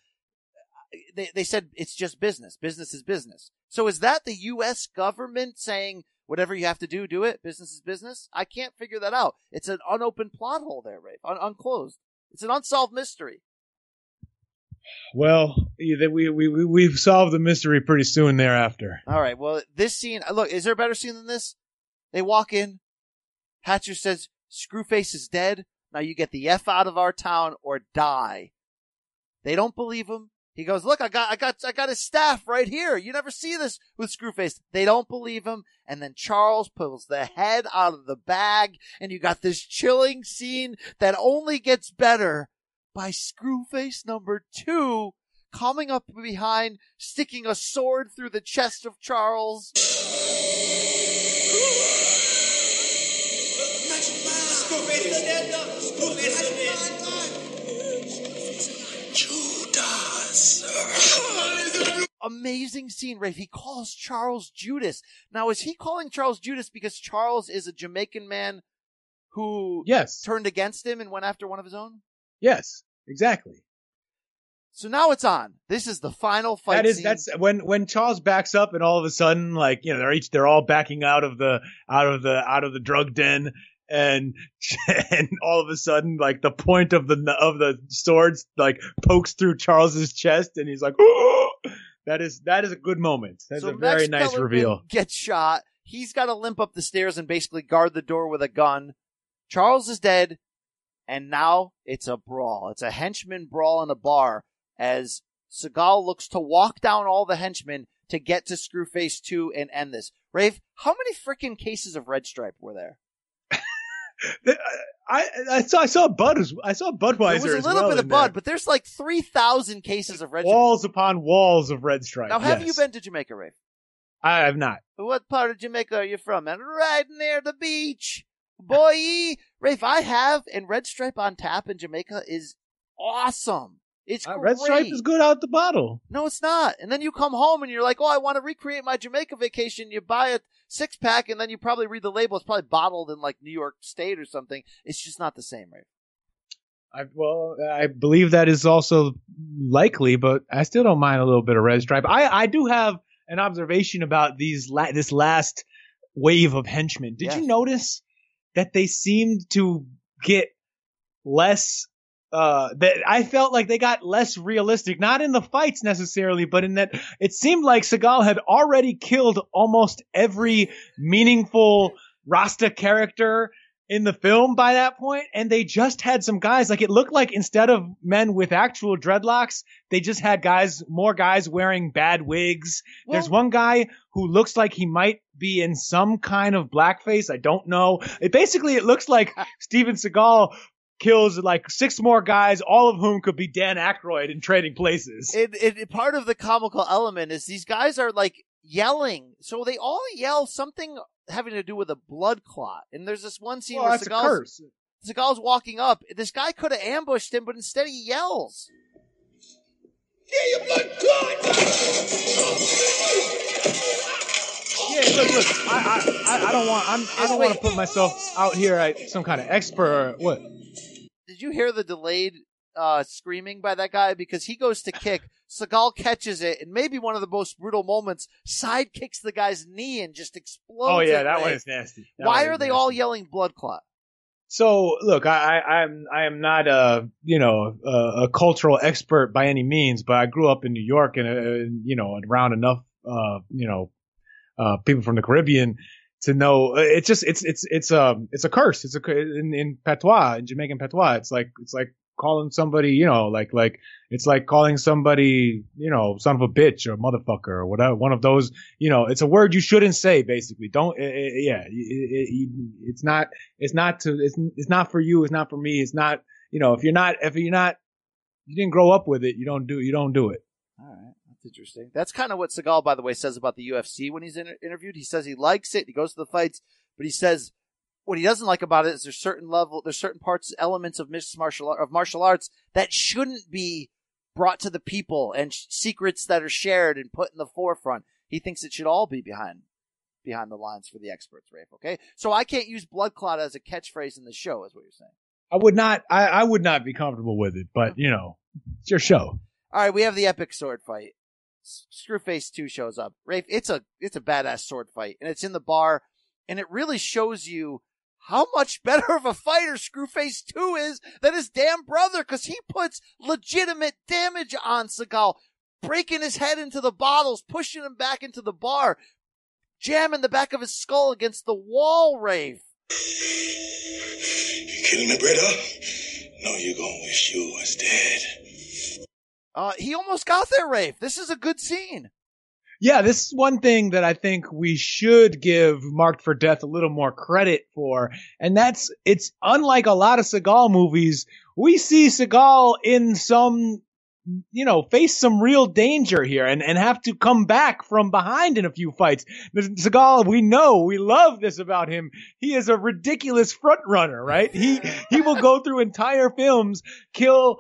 They they said it's just business. Business is business. So is that the U.S. government saying whatever you have to do, do it? Business is business. I can't figure that out. It's an unopened plot hole there, Rafe. Un- unclosed. It's an unsolved mystery. Well, we we we we've solved the mystery pretty soon thereafter. All right. Well, this scene. Look, is there a better scene than this? They walk in. Hatcher says, "Screwface is dead. Now you get the f out of our town or die." They don't believe him. He goes, "Look, I got, I got, I got his staff right here. You never see this with Screwface." They don't believe him, and then Charles pulls the head out of the bag, and you got this chilling scene that only gets better by Screwface number two coming up behind, sticking a sword through the chest of Charles. Amazing scene, Rafe. He calls Charles Judas. Now, is he calling Charles Judas because Charles is a Jamaican man who Yes. turned against him and went after one of his own? Yes, exactly. So now it's on. This is the final fight that is scene. that's when when Charles backs up and all of a sudden like you know they're each they're all backing out of the out of the out of the drug den and <laughs> and all of a sudden like the point of the of the swords like pokes through Charles's chest and he's like that is that is a good moment. That's So a very Max nice Kellerman reveal. Gets shot. He's got to limp up the stairs and basically guard the door with a gun. Charles is dead, and now it's a brawl. It's a henchman brawl in a bar as Seagal looks to walk down all the henchmen to get to Screwface 2 and end this. Rafe, how many freaking cases of Red Stripe were there? I I saw I saw Bud I saw Budweiser There was a little well bit of Bud, there. but there's like 3,000 cases of Red Stripe. walls upon walls of red stripe. Now, have yes. you been to Jamaica, Rafe? I have not. What part of Jamaica are you from, And Right near the beach. Boy, Rafe, I have, and Red Stripe on tap in Jamaica is awesome. It's Uh, red stripe is good out the bottle. No, it's not. And then you come home and you're like, oh, I want to recreate my Jamaica vacation. You buy a six pack and then you probably read the label. It's probably bottled in like New York State or something. It's just not the same, right? I, well, I believe that is also likely, but I still don't mind a little bit of red stripe. I, I do have an observation about these la- this last wave of henchmen. Did you notice that they seemed to get less? Uh, that I felt like they got less realistic, not in the fights necessarily, but in that it seemed like Seagal had already killed almost every meaningful Rasta character in the film by that point, and they just had some guys. Like it looked like instead of men with actual dreadlocks, they just had guys, more guys wearing bad wigs. Well, There's one guy who looks like he might be in some kind of blackface. I don't know. It basically it looks like <laughs> Steven Seagal kills like six more guys, all of whom could be Dan Aykroyd in Trading Places. It, it, part of the comical element is these guys are like yelling, so they all yell something having to do with a blood clot. And there's this one scene well, where Seagal's, Seagal's walking up. This guy could have ambushed him, but instead he yells. Yeah, your blood clot! Yeah, look, look. I, I, I don't want. I'm, I don't want to put myself out here as some kind of expert. Or what? Did you hear the delayed uh, screaming by that guy? Because he goes to <laughs> kick, Seagal catches it, and maybe one of the most brutal moments, side kicks the guy's knee and just explodes. Oh yeah, that one is nasty. That Why are they nasty. all yelling blood clot? So look, I, I I'm I am not a you know a, a cultural expert by any means, but I grew up in New York and uh, you know around enough uh you know uh people from the Caribbean to know uh, it's just it's it's it's um it's a curse. It's a in, in patois in Jamaican patois. It's like it's like calling somebody you know like like it's like calling somebody you know son of a bitch or motherfucker or whatever one of those you know it's a word you shouldn't say basically don't it, it, yeah it, it, it's not it's not to it's, it's not for you it's not for me it's not you know if you're not if you're not you didn't grow up with it you don't do you don't do it all right interesting that's kind of what Seagal by the way says about the UFC when he's in, interviewed he says he likes it he goes to the fights but he says what he doesn't like about it is there's certain level, there's certain parts, elements of mixed martial of martial arts that shouldn't be brought to the people and sh- secrets that are shared and put in the forefront. He thinks it should all be behind behind the lines for the experts, Rafe. Okay, so I can't use blood clot as a catchphrase in the show, is what you're saying. I would not. I, I would not be comfortable with it, but you know, it's your show. All right, we have the epic sword fight. Screwface two shows up. Rafe, it's a it's a badass sword fight, and it's in the bar, and it really shows you how much <laughs> better of a fighter Screwface 2 is than his damn brother because he puts legitimate damage on Seagal, breaking his head into the bottles, pushing him back into the bar, jamming the back of his skull against the wall, Rafe. You killing me, brother? No, you're gonna wish you was dead. Uh, he almost got there, Rafe. This is a good scene. Yeah, this is one thing that I think we should give Marked for Death a little more credit for. And that's, it's unlike a lot of Seagal movies. We see Seagal in some, you know, face some real danger here and, and have to come back from behind in a few fights. Seagal, we know, we love this about him. He is a ridiculous front runner, right? He, he will go through entire films, kill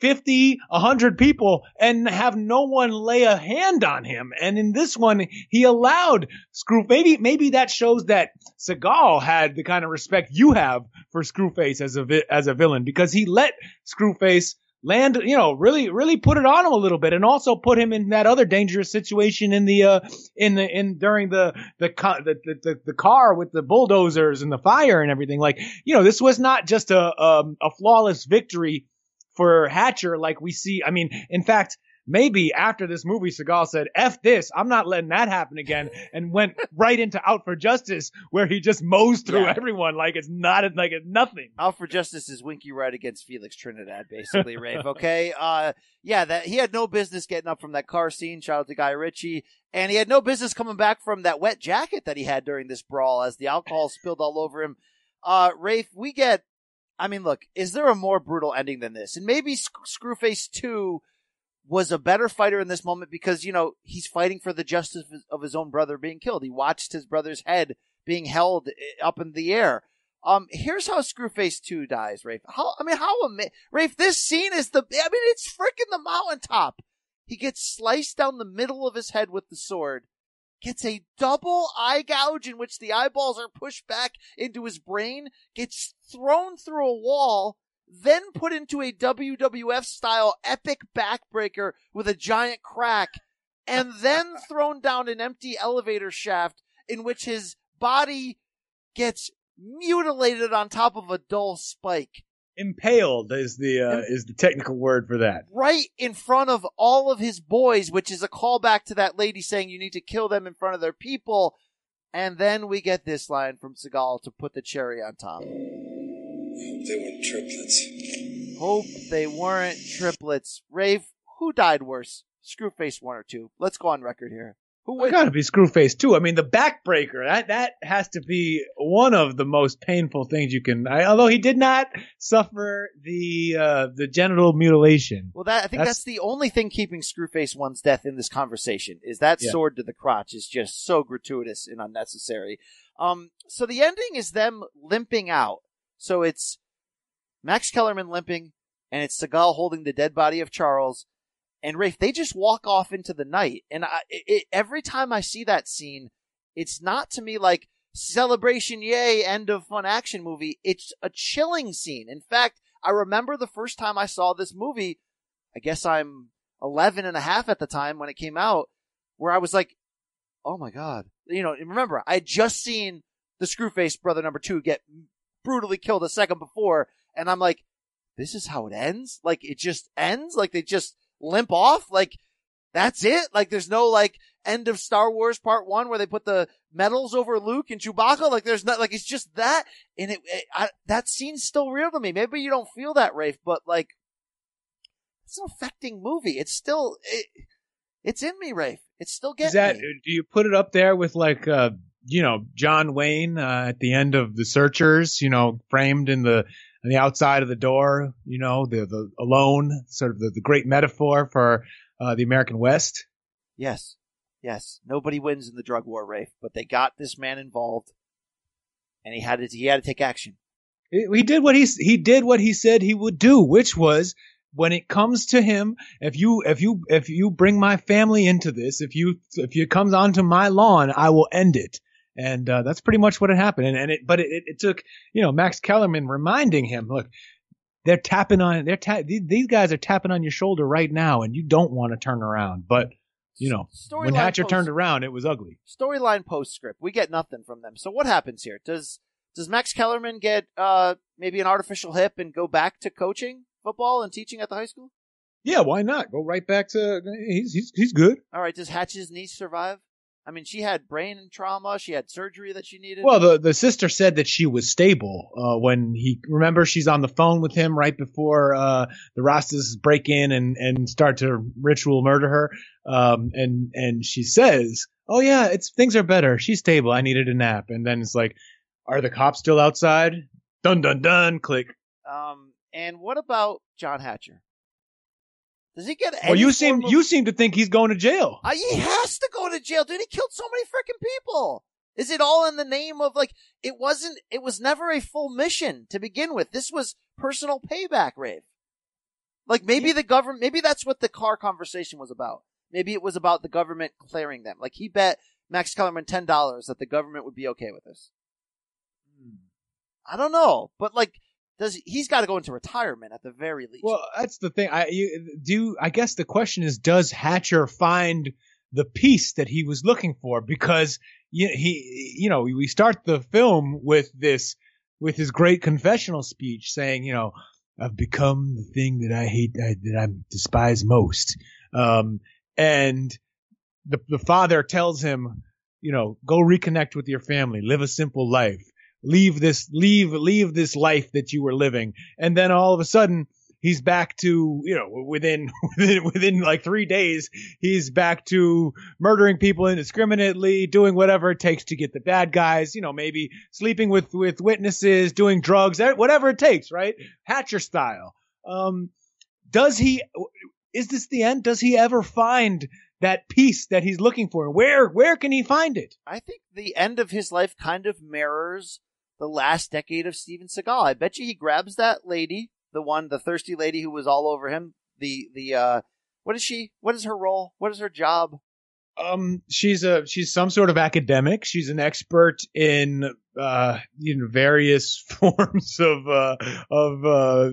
50, 100 people and have no one lay a hand on him. And in this one, he allowed Screw, maybe, maybe that shows that Seagal had the kind of respect you have for Screwface as a, vi- as a villain because he let Screwface land, you know, really, really put it on him a little bit and also put him in that other dangerous situation in the, uh, in the, in, during the, the, the, the, the car with the bulldozers and the fire and everything. Like, you know, this was not just a, um, a flawless victory for Hatcher like we see. I mean, in fact, maybe after this movie, Seagal said, F this, I'm not letting that happen again, and went <laughs> right into Out for Justice, where he just mows through Yeah. everyone like it's not, like it's nothing. Out for Justice is Winky Wright against Felix Trinidad, basically, Rafe. Okay. <laughs> Uh, yeah, that he had no business getting up from that car scene. Shout out to Guy Ritchie. And he had no business coming back from that wet jacket that he had during this brawl as the alcohol spilled all over him. Uh, Rafe, we get, I mean, look, is there a more brutal ending than this? And maybe Sc- Screwface 2 was a better fighter in this moment because, you know, he's fighting for the justice of his, own brother being killed. He watched his brother's head being held eh, up in the air. Um, here's how Screwface 2 dies, Rafe. How, I mean, how, ama- Rafe, this scene is the, I mean, it's freaking the mountaintop. He gets sliced down the middle of his head with the sword, gets a double eye gouge in which the eyeballs are pushed back into his brain, gets thrown through a wall, then put into a WWF style epic backbreaker with a giant crack, and then <laughs> thrown down an empty elevator shaft in which his body gets mutilated on top of a dull spike. Impaled is the, uh, is the technical word for that. right in front of all of his boys, which is a callback to that lady saying you need to kill them in front of their people. And then we get this line from Seagal to put the cherry on top. Hope They weren't triplets. Hope they weren't triplets. Rafe, who died worse? Screwface one or two? Let's go on record here. Who would? Got to be Screwface too. I mean, the backbreaker that that has to be one of the most painful things you can. I, although he did not suffer the uh, the genital mutilation. Well, that I think that's, that's the only thing keeping Screwface one's death in this conversation is that yeah. sword to the crotch is just so gratuitous and unnecessary. Um, so the ending is them limping out. So it's Max Kellerman limping, and it's Seagal holding the dead body of Charles and Rafe, they just walk off into the night. And I, it, every time I see that scene, it's not to me like celebration, yay, end of fun action movie. It's a chilling scene. In fact, I remember the first time I saw this movie, I guess I'm 11 and a half at the time when it came out, where I was like, oh my God. You know, remember, I had just seen the Screwface brother number two get brutally killed a second before, and I'm like, this is how it ends? Like, it just ends? Like, they just limp off? Like, that's it? Like, there's no like end of Star Wars Part One where they put the medals over Luke and Chewbacca. Like, there's not like it's just that, and it, it I, that scene's still real to me. Maybe you don't feel that, Rafe, but like, it's an affecting movie. It's still it, it's in me, Rafe. It's still getting. Is that? Me. Do you put it up there with like? uh you know, John Wayne uh, at the end of The Searchers, you know, framed in the on the outside of the door, you know, the the alone, sort of the, the great metaphor for uh, the American West. Yes, yes. Nobody wins in the drug war, Rafe, but they got this man involved, and he had to he had to take action. He did what he he did what he said he would do, which was when it comes to him, if you if you if you bring my family into this, if you if it comes onto my lawn, I will end it and uh, that's pretty much what had happened. And, and it, but it, it, took you know Max Kellerman reminding him, look, they're tapping on, they're ta- these guys are tapping on your shoulder right now, and you don't want to turn around, but. You know, Story when Hatcher post- turned around, it was ugly. Storyline postscript. We get nothing from them. So what happens here? Does does Max Kellerman get uh, maybe an artificial hip and go back to coaching football and teaching at the high school? Yeah, why not? Go right back to he's he's he's good. All right. Does Hatch's niece survive? I mean, she had brain trauma. She had surgery that she needed. Well, the, the sister said that she was stable uh, when he. Remember, she's on the phone with him right before uh, the Rastas break in and, and start to ritual murder her. Um, and and she says, "Oh yeah, it's things are better. She's stable. I needed a nap." And then it's like, "Are the cops still outside?" Dun dun dun. Click. Um. And what about John Hatcher? Does he get? well, you seem of... you seem to think he's going to jail. Uh, he has to go to jail, dude. He killed so many freaking people. Is it all in the name of like? It wasn't. It was never a full mission to begin with. This was personal payback, Rafe. Like maybe the government. Maybe that's what the car conversation was about. Maybe it was about the government clearing them. Like he bet Max Kellerman ten dollars that the government would be okay with this. Hmm. I don't know, but like does he's got to go into retirement at the very least. Well, that's the thing. I you, do. I guess the question is, does Hatcher find the peace that he was looking for? Because you he, you know, we start the film with this, with his great confessional speech saying, you know, I've become the thing that I hate, that I despise most. Um, and the the father tells him, you know, go reconnect with your family, live a simple life leave this leave leave this life that you were living. And then all of a sudden he's back to you know within <laughs> within within like 3 days he's back to murdering people indiscriminately doing whatever it takes to get the bad guys you know maybe sleeping with with witnesses doing drugs whatever it takes right? Hatcher style. Um does he is this the end? Does he ever find that peace that he's looking for? Where where can he find it? I think the end of his life kind of mirrors the last decade of Steven Seagal. I bet you he grabs that lady, the one, the thirsty lady who was all over him. The the uh, what is she? What is her role? What is her job? Um, she's a she's some sort of academic. She's an expert in uh, you know, various <laughs> forms of uh, of uh,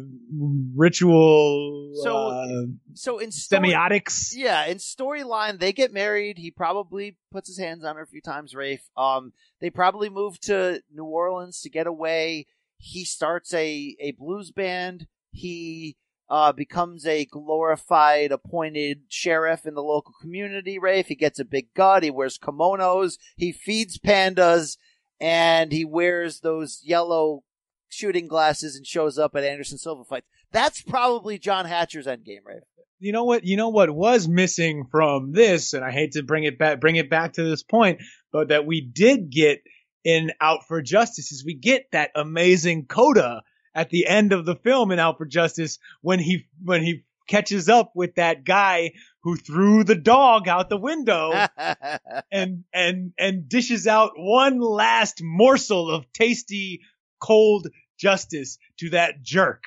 ritual. So, uh, so in story, semiotics. Yeah, in storyline, they get married. He probably puts his hands on her a few times. Rafe. Um, they probably move to New Orleans to get away. He starts a a blues band. He uh, becomes a glorified appointed sheriff in the local community, Rafe. He gets a big gut. He wears kimonos. He feeds pandas and he wears those yellow shooting glasses and shows up at Anderson Silva fights. That's probably John Hatcher's endgame, right? You know what? You know what was missing from this, and I hate to bring it back, bring it back to this point, but that we did get in Out for Justice is we get that amazing coda at the end of the film in Out for Justice when he when he catches up with that guy who threw the dog out the window <laughs> and and and dishes out one last morsel of tasty cold justice to that jerk.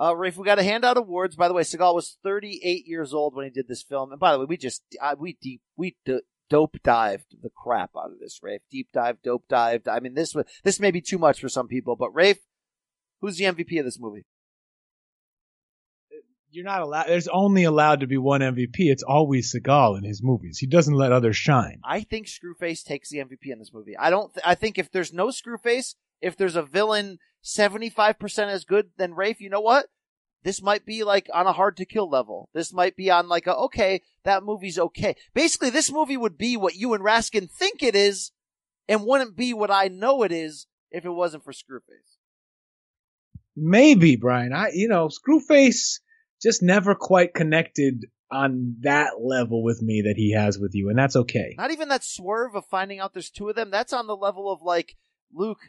Uh, Rafe, we got to hand out awards. By the way, Seagal was 38 years old when he did this film. And by the way, we just, uh, we deep, we d- dope dived the crap out of this, Rafe. Deep dive, dope dived. I mean, this was, this may be too much for some people, but Rafe, who's the MVP of this movie? You're not allowed, there's only allowed to be one MVP. It's always Seagal in his movies. He doesn't let others shine. I think Screwface takes the MVP in this movie. I don't, th- I think if there's no Screwface, if there's a villain 75% as good, then Rafe, you know what? This might be like on a hard to kill level. This might be on like a, okay, that movie's okay. Basically, this movie would be what you and Raskin think it is and wouldn't be what I know it is if it wasn't for Screwface. Maybe, Brian. I, you know, Screwface just never quite connected on that level with me that he has with you, and that's okay. Not even that swerve of finding out there's two of them. That's on the level of like, Luke,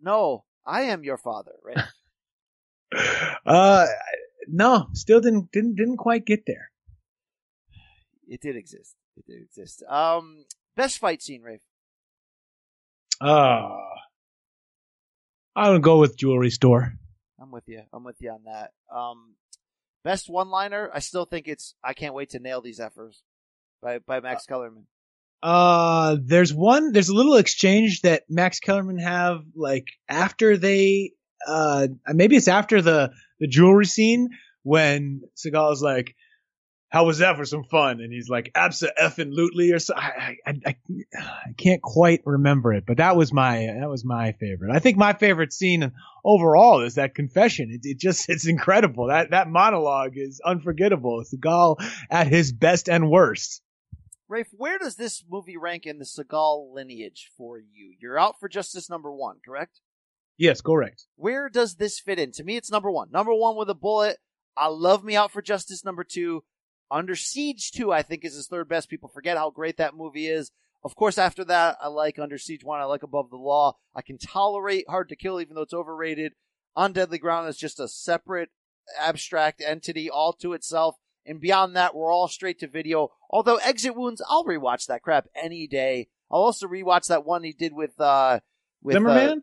no, I am your father, right? <laughs> <laughs> uh, no, still didn't didn't didn't quite get there. It did exist. It did exist. Um, best fight scene, Rafe. Uh, I would go with jewelry store. I'm with you. I'm with you on that. Um, best one liner. I still think it's I can't wait to nail these efforts by by Max uh, Kellerman. Uh, there's one. There's a little exchange that Max Kellerman have like after they uh maybe it's after the the jewelry scene when Seagal is like, "How was that for some fun?" and he's like, "Absa effing lootly" or so. I, I I I can't quite remember it, but that was my that was my favorite. I think my favorite scene overall is that confession. It, it just it's incredible. That that monologue is unforgettable. It's Seagal at his best and worst. Rafe, where does this movie rank in the Seagal lineage for you? You're out for Justice number one, correct? Yes, correct. Where does this fit in? To me, it's number one. Number one with a bullet. I love me out for Justice number two. Under Siege 2, I think, is his third best. People forget how great that movie is. Of course, after that, I like Under Siege 1. I like Above the Law. I can tolerate Hard to Kill, even though it's overrated. On Deadly Ground is just a separate, abstract entity all to itself. And beyond that, we're all straight to video. Although Exit Wounds, I'll rewatch that crap any day. I'll also rewatch that one he did with, uh, with, Zimmerman? Uh,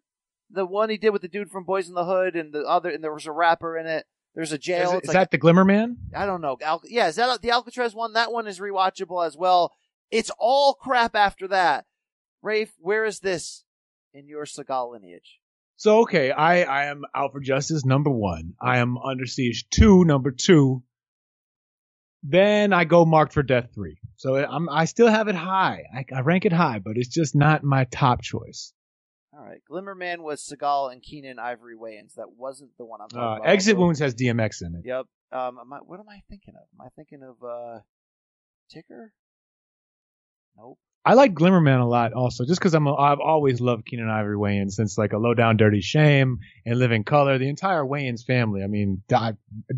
the one he did with the dude from Boys in the Hood and the other, and there was a rapper in it. There's a jail. Is, is like that the Glimmer Man? I don't know. Al- yeah, is that the Alcatraz one? That one is rewatchable as well. It's all crap after that. Rafe, where is this in your Seagal lineage? So okay, I I am out for justice number one. I am under siege two number two. Then I go marked for death three. So I'm I still have it high. I, I rank it high, but it's just not my top choice. All right, Glimmerman was Seagal and Keenen Ivory Wayans. That wasn't the one I'm talking Uh, about. Exit Wounds has DMX in it. Yep. Um, am I, what am I thinking of? Am I thinking of uh, Ticker? Nope. I like Glimmerman a lot also, just because I'm a, I've always loved Keenen Ivory Wayans since like a Low Down Dirty Shame and Living Color, the entire Wayans family. I mean, I,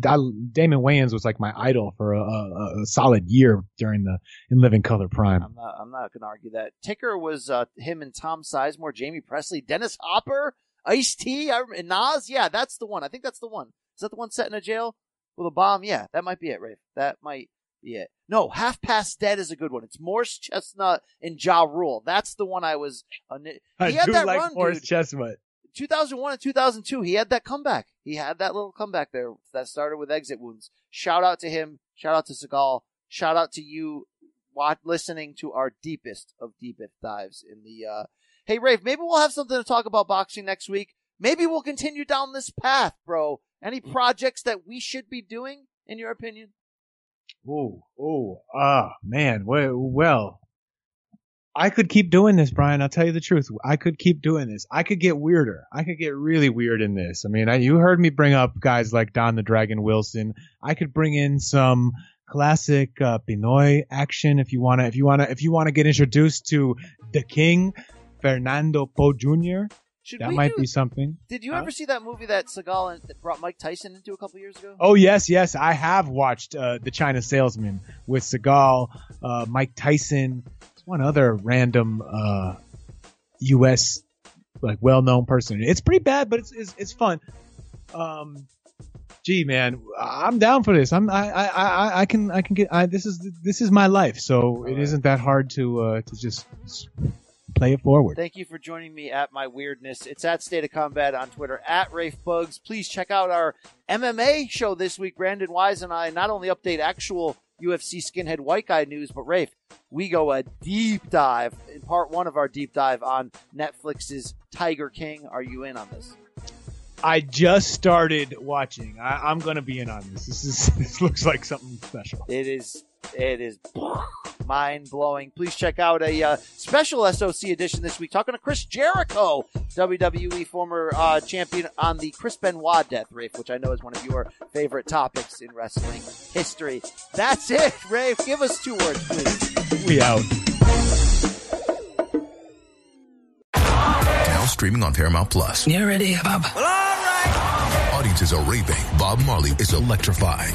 I, Damon Wayans was like my idol for a, a, a solid year during the in Living Color prime. I'm not. I'm not to argue that. Ticker was uh, him and Tom Sizemore, Jaime Pressly, Dennis Hopper, Ice T, and Nas. Yeah, that's the one. I think that's the one. Is that the one set in a jail with a bomb? Yeah, that might be it, Rafe. That might it. No, Half Past Dead is a good one. It's Morris Chestnut and Ja Rule. That's the one I was. Uh, he I had do that like run, Morris dude. Chestnut. 2001 and 2002, he had that comeback. He had that little comeback there that started with exit wounds. Shout out to him. Shout out to Seagal. Shout out to you listening to our deepest of deepest dives in the, uh, hey, Rafe, maybe we'll have something to talk about boxing next week. Maybe we'll continue down this path, bro. Any projects that we should be doing, in your opinion? Oh, oh, ah, man. Well, I could keep doing this, Brian. I'll tell you the truth. I could keep doing this. I could get weirder. I could get really weird in this. I mean, I, you heard me bring up guys like Don the Dragon Wilson. I could bring in some classic uh, Pinoy action if you wanna. If you wanna. If you wanna get introduced to the King, Fernando Poe Jr. Should that might do- be something. Did you Huh? ever see that movie that Seagal that brought Mike Tyson into a couple years ago? Oh yes, yes, I have watched uh, the China Salesman with Seagal, uh, Mike Tyson, one other random uh, U.S. like well-known person. It's pretty bad, but it's it's, it's fun. Um, gee, man, I'm down for this. I'm I I, I, I can I can get I, this is this is my life, so it isn't that hard to uh, to just s- play it forward. Thank you for joining me at my weirdness. It's at State of Combat on Twitter at Rafe Boogs. Please check out our MMA show this week. Brandon Wise and I not only update actual UFC skinhead white guy news, but Rafe, we go a deep dive in part one of our deep dive on Netflix's Tiger King. Are you in on this? I just started watching. I, I'm gonna be in on this. This is <laughs> this looks like something special. It is it is mind blowing. Please check out a uh, special SOC edition this week, talking to Chris Jericho, WWE former uh, champion on the Chris Benoit death, Rafe, which I know is one of your favorite topics in wrestling history. That's it, Rafe. Give us two words, please. We out. Now streaming on Paramount Plus. You ready, Bob? Audiences are raving. Bob Marley is electrifying.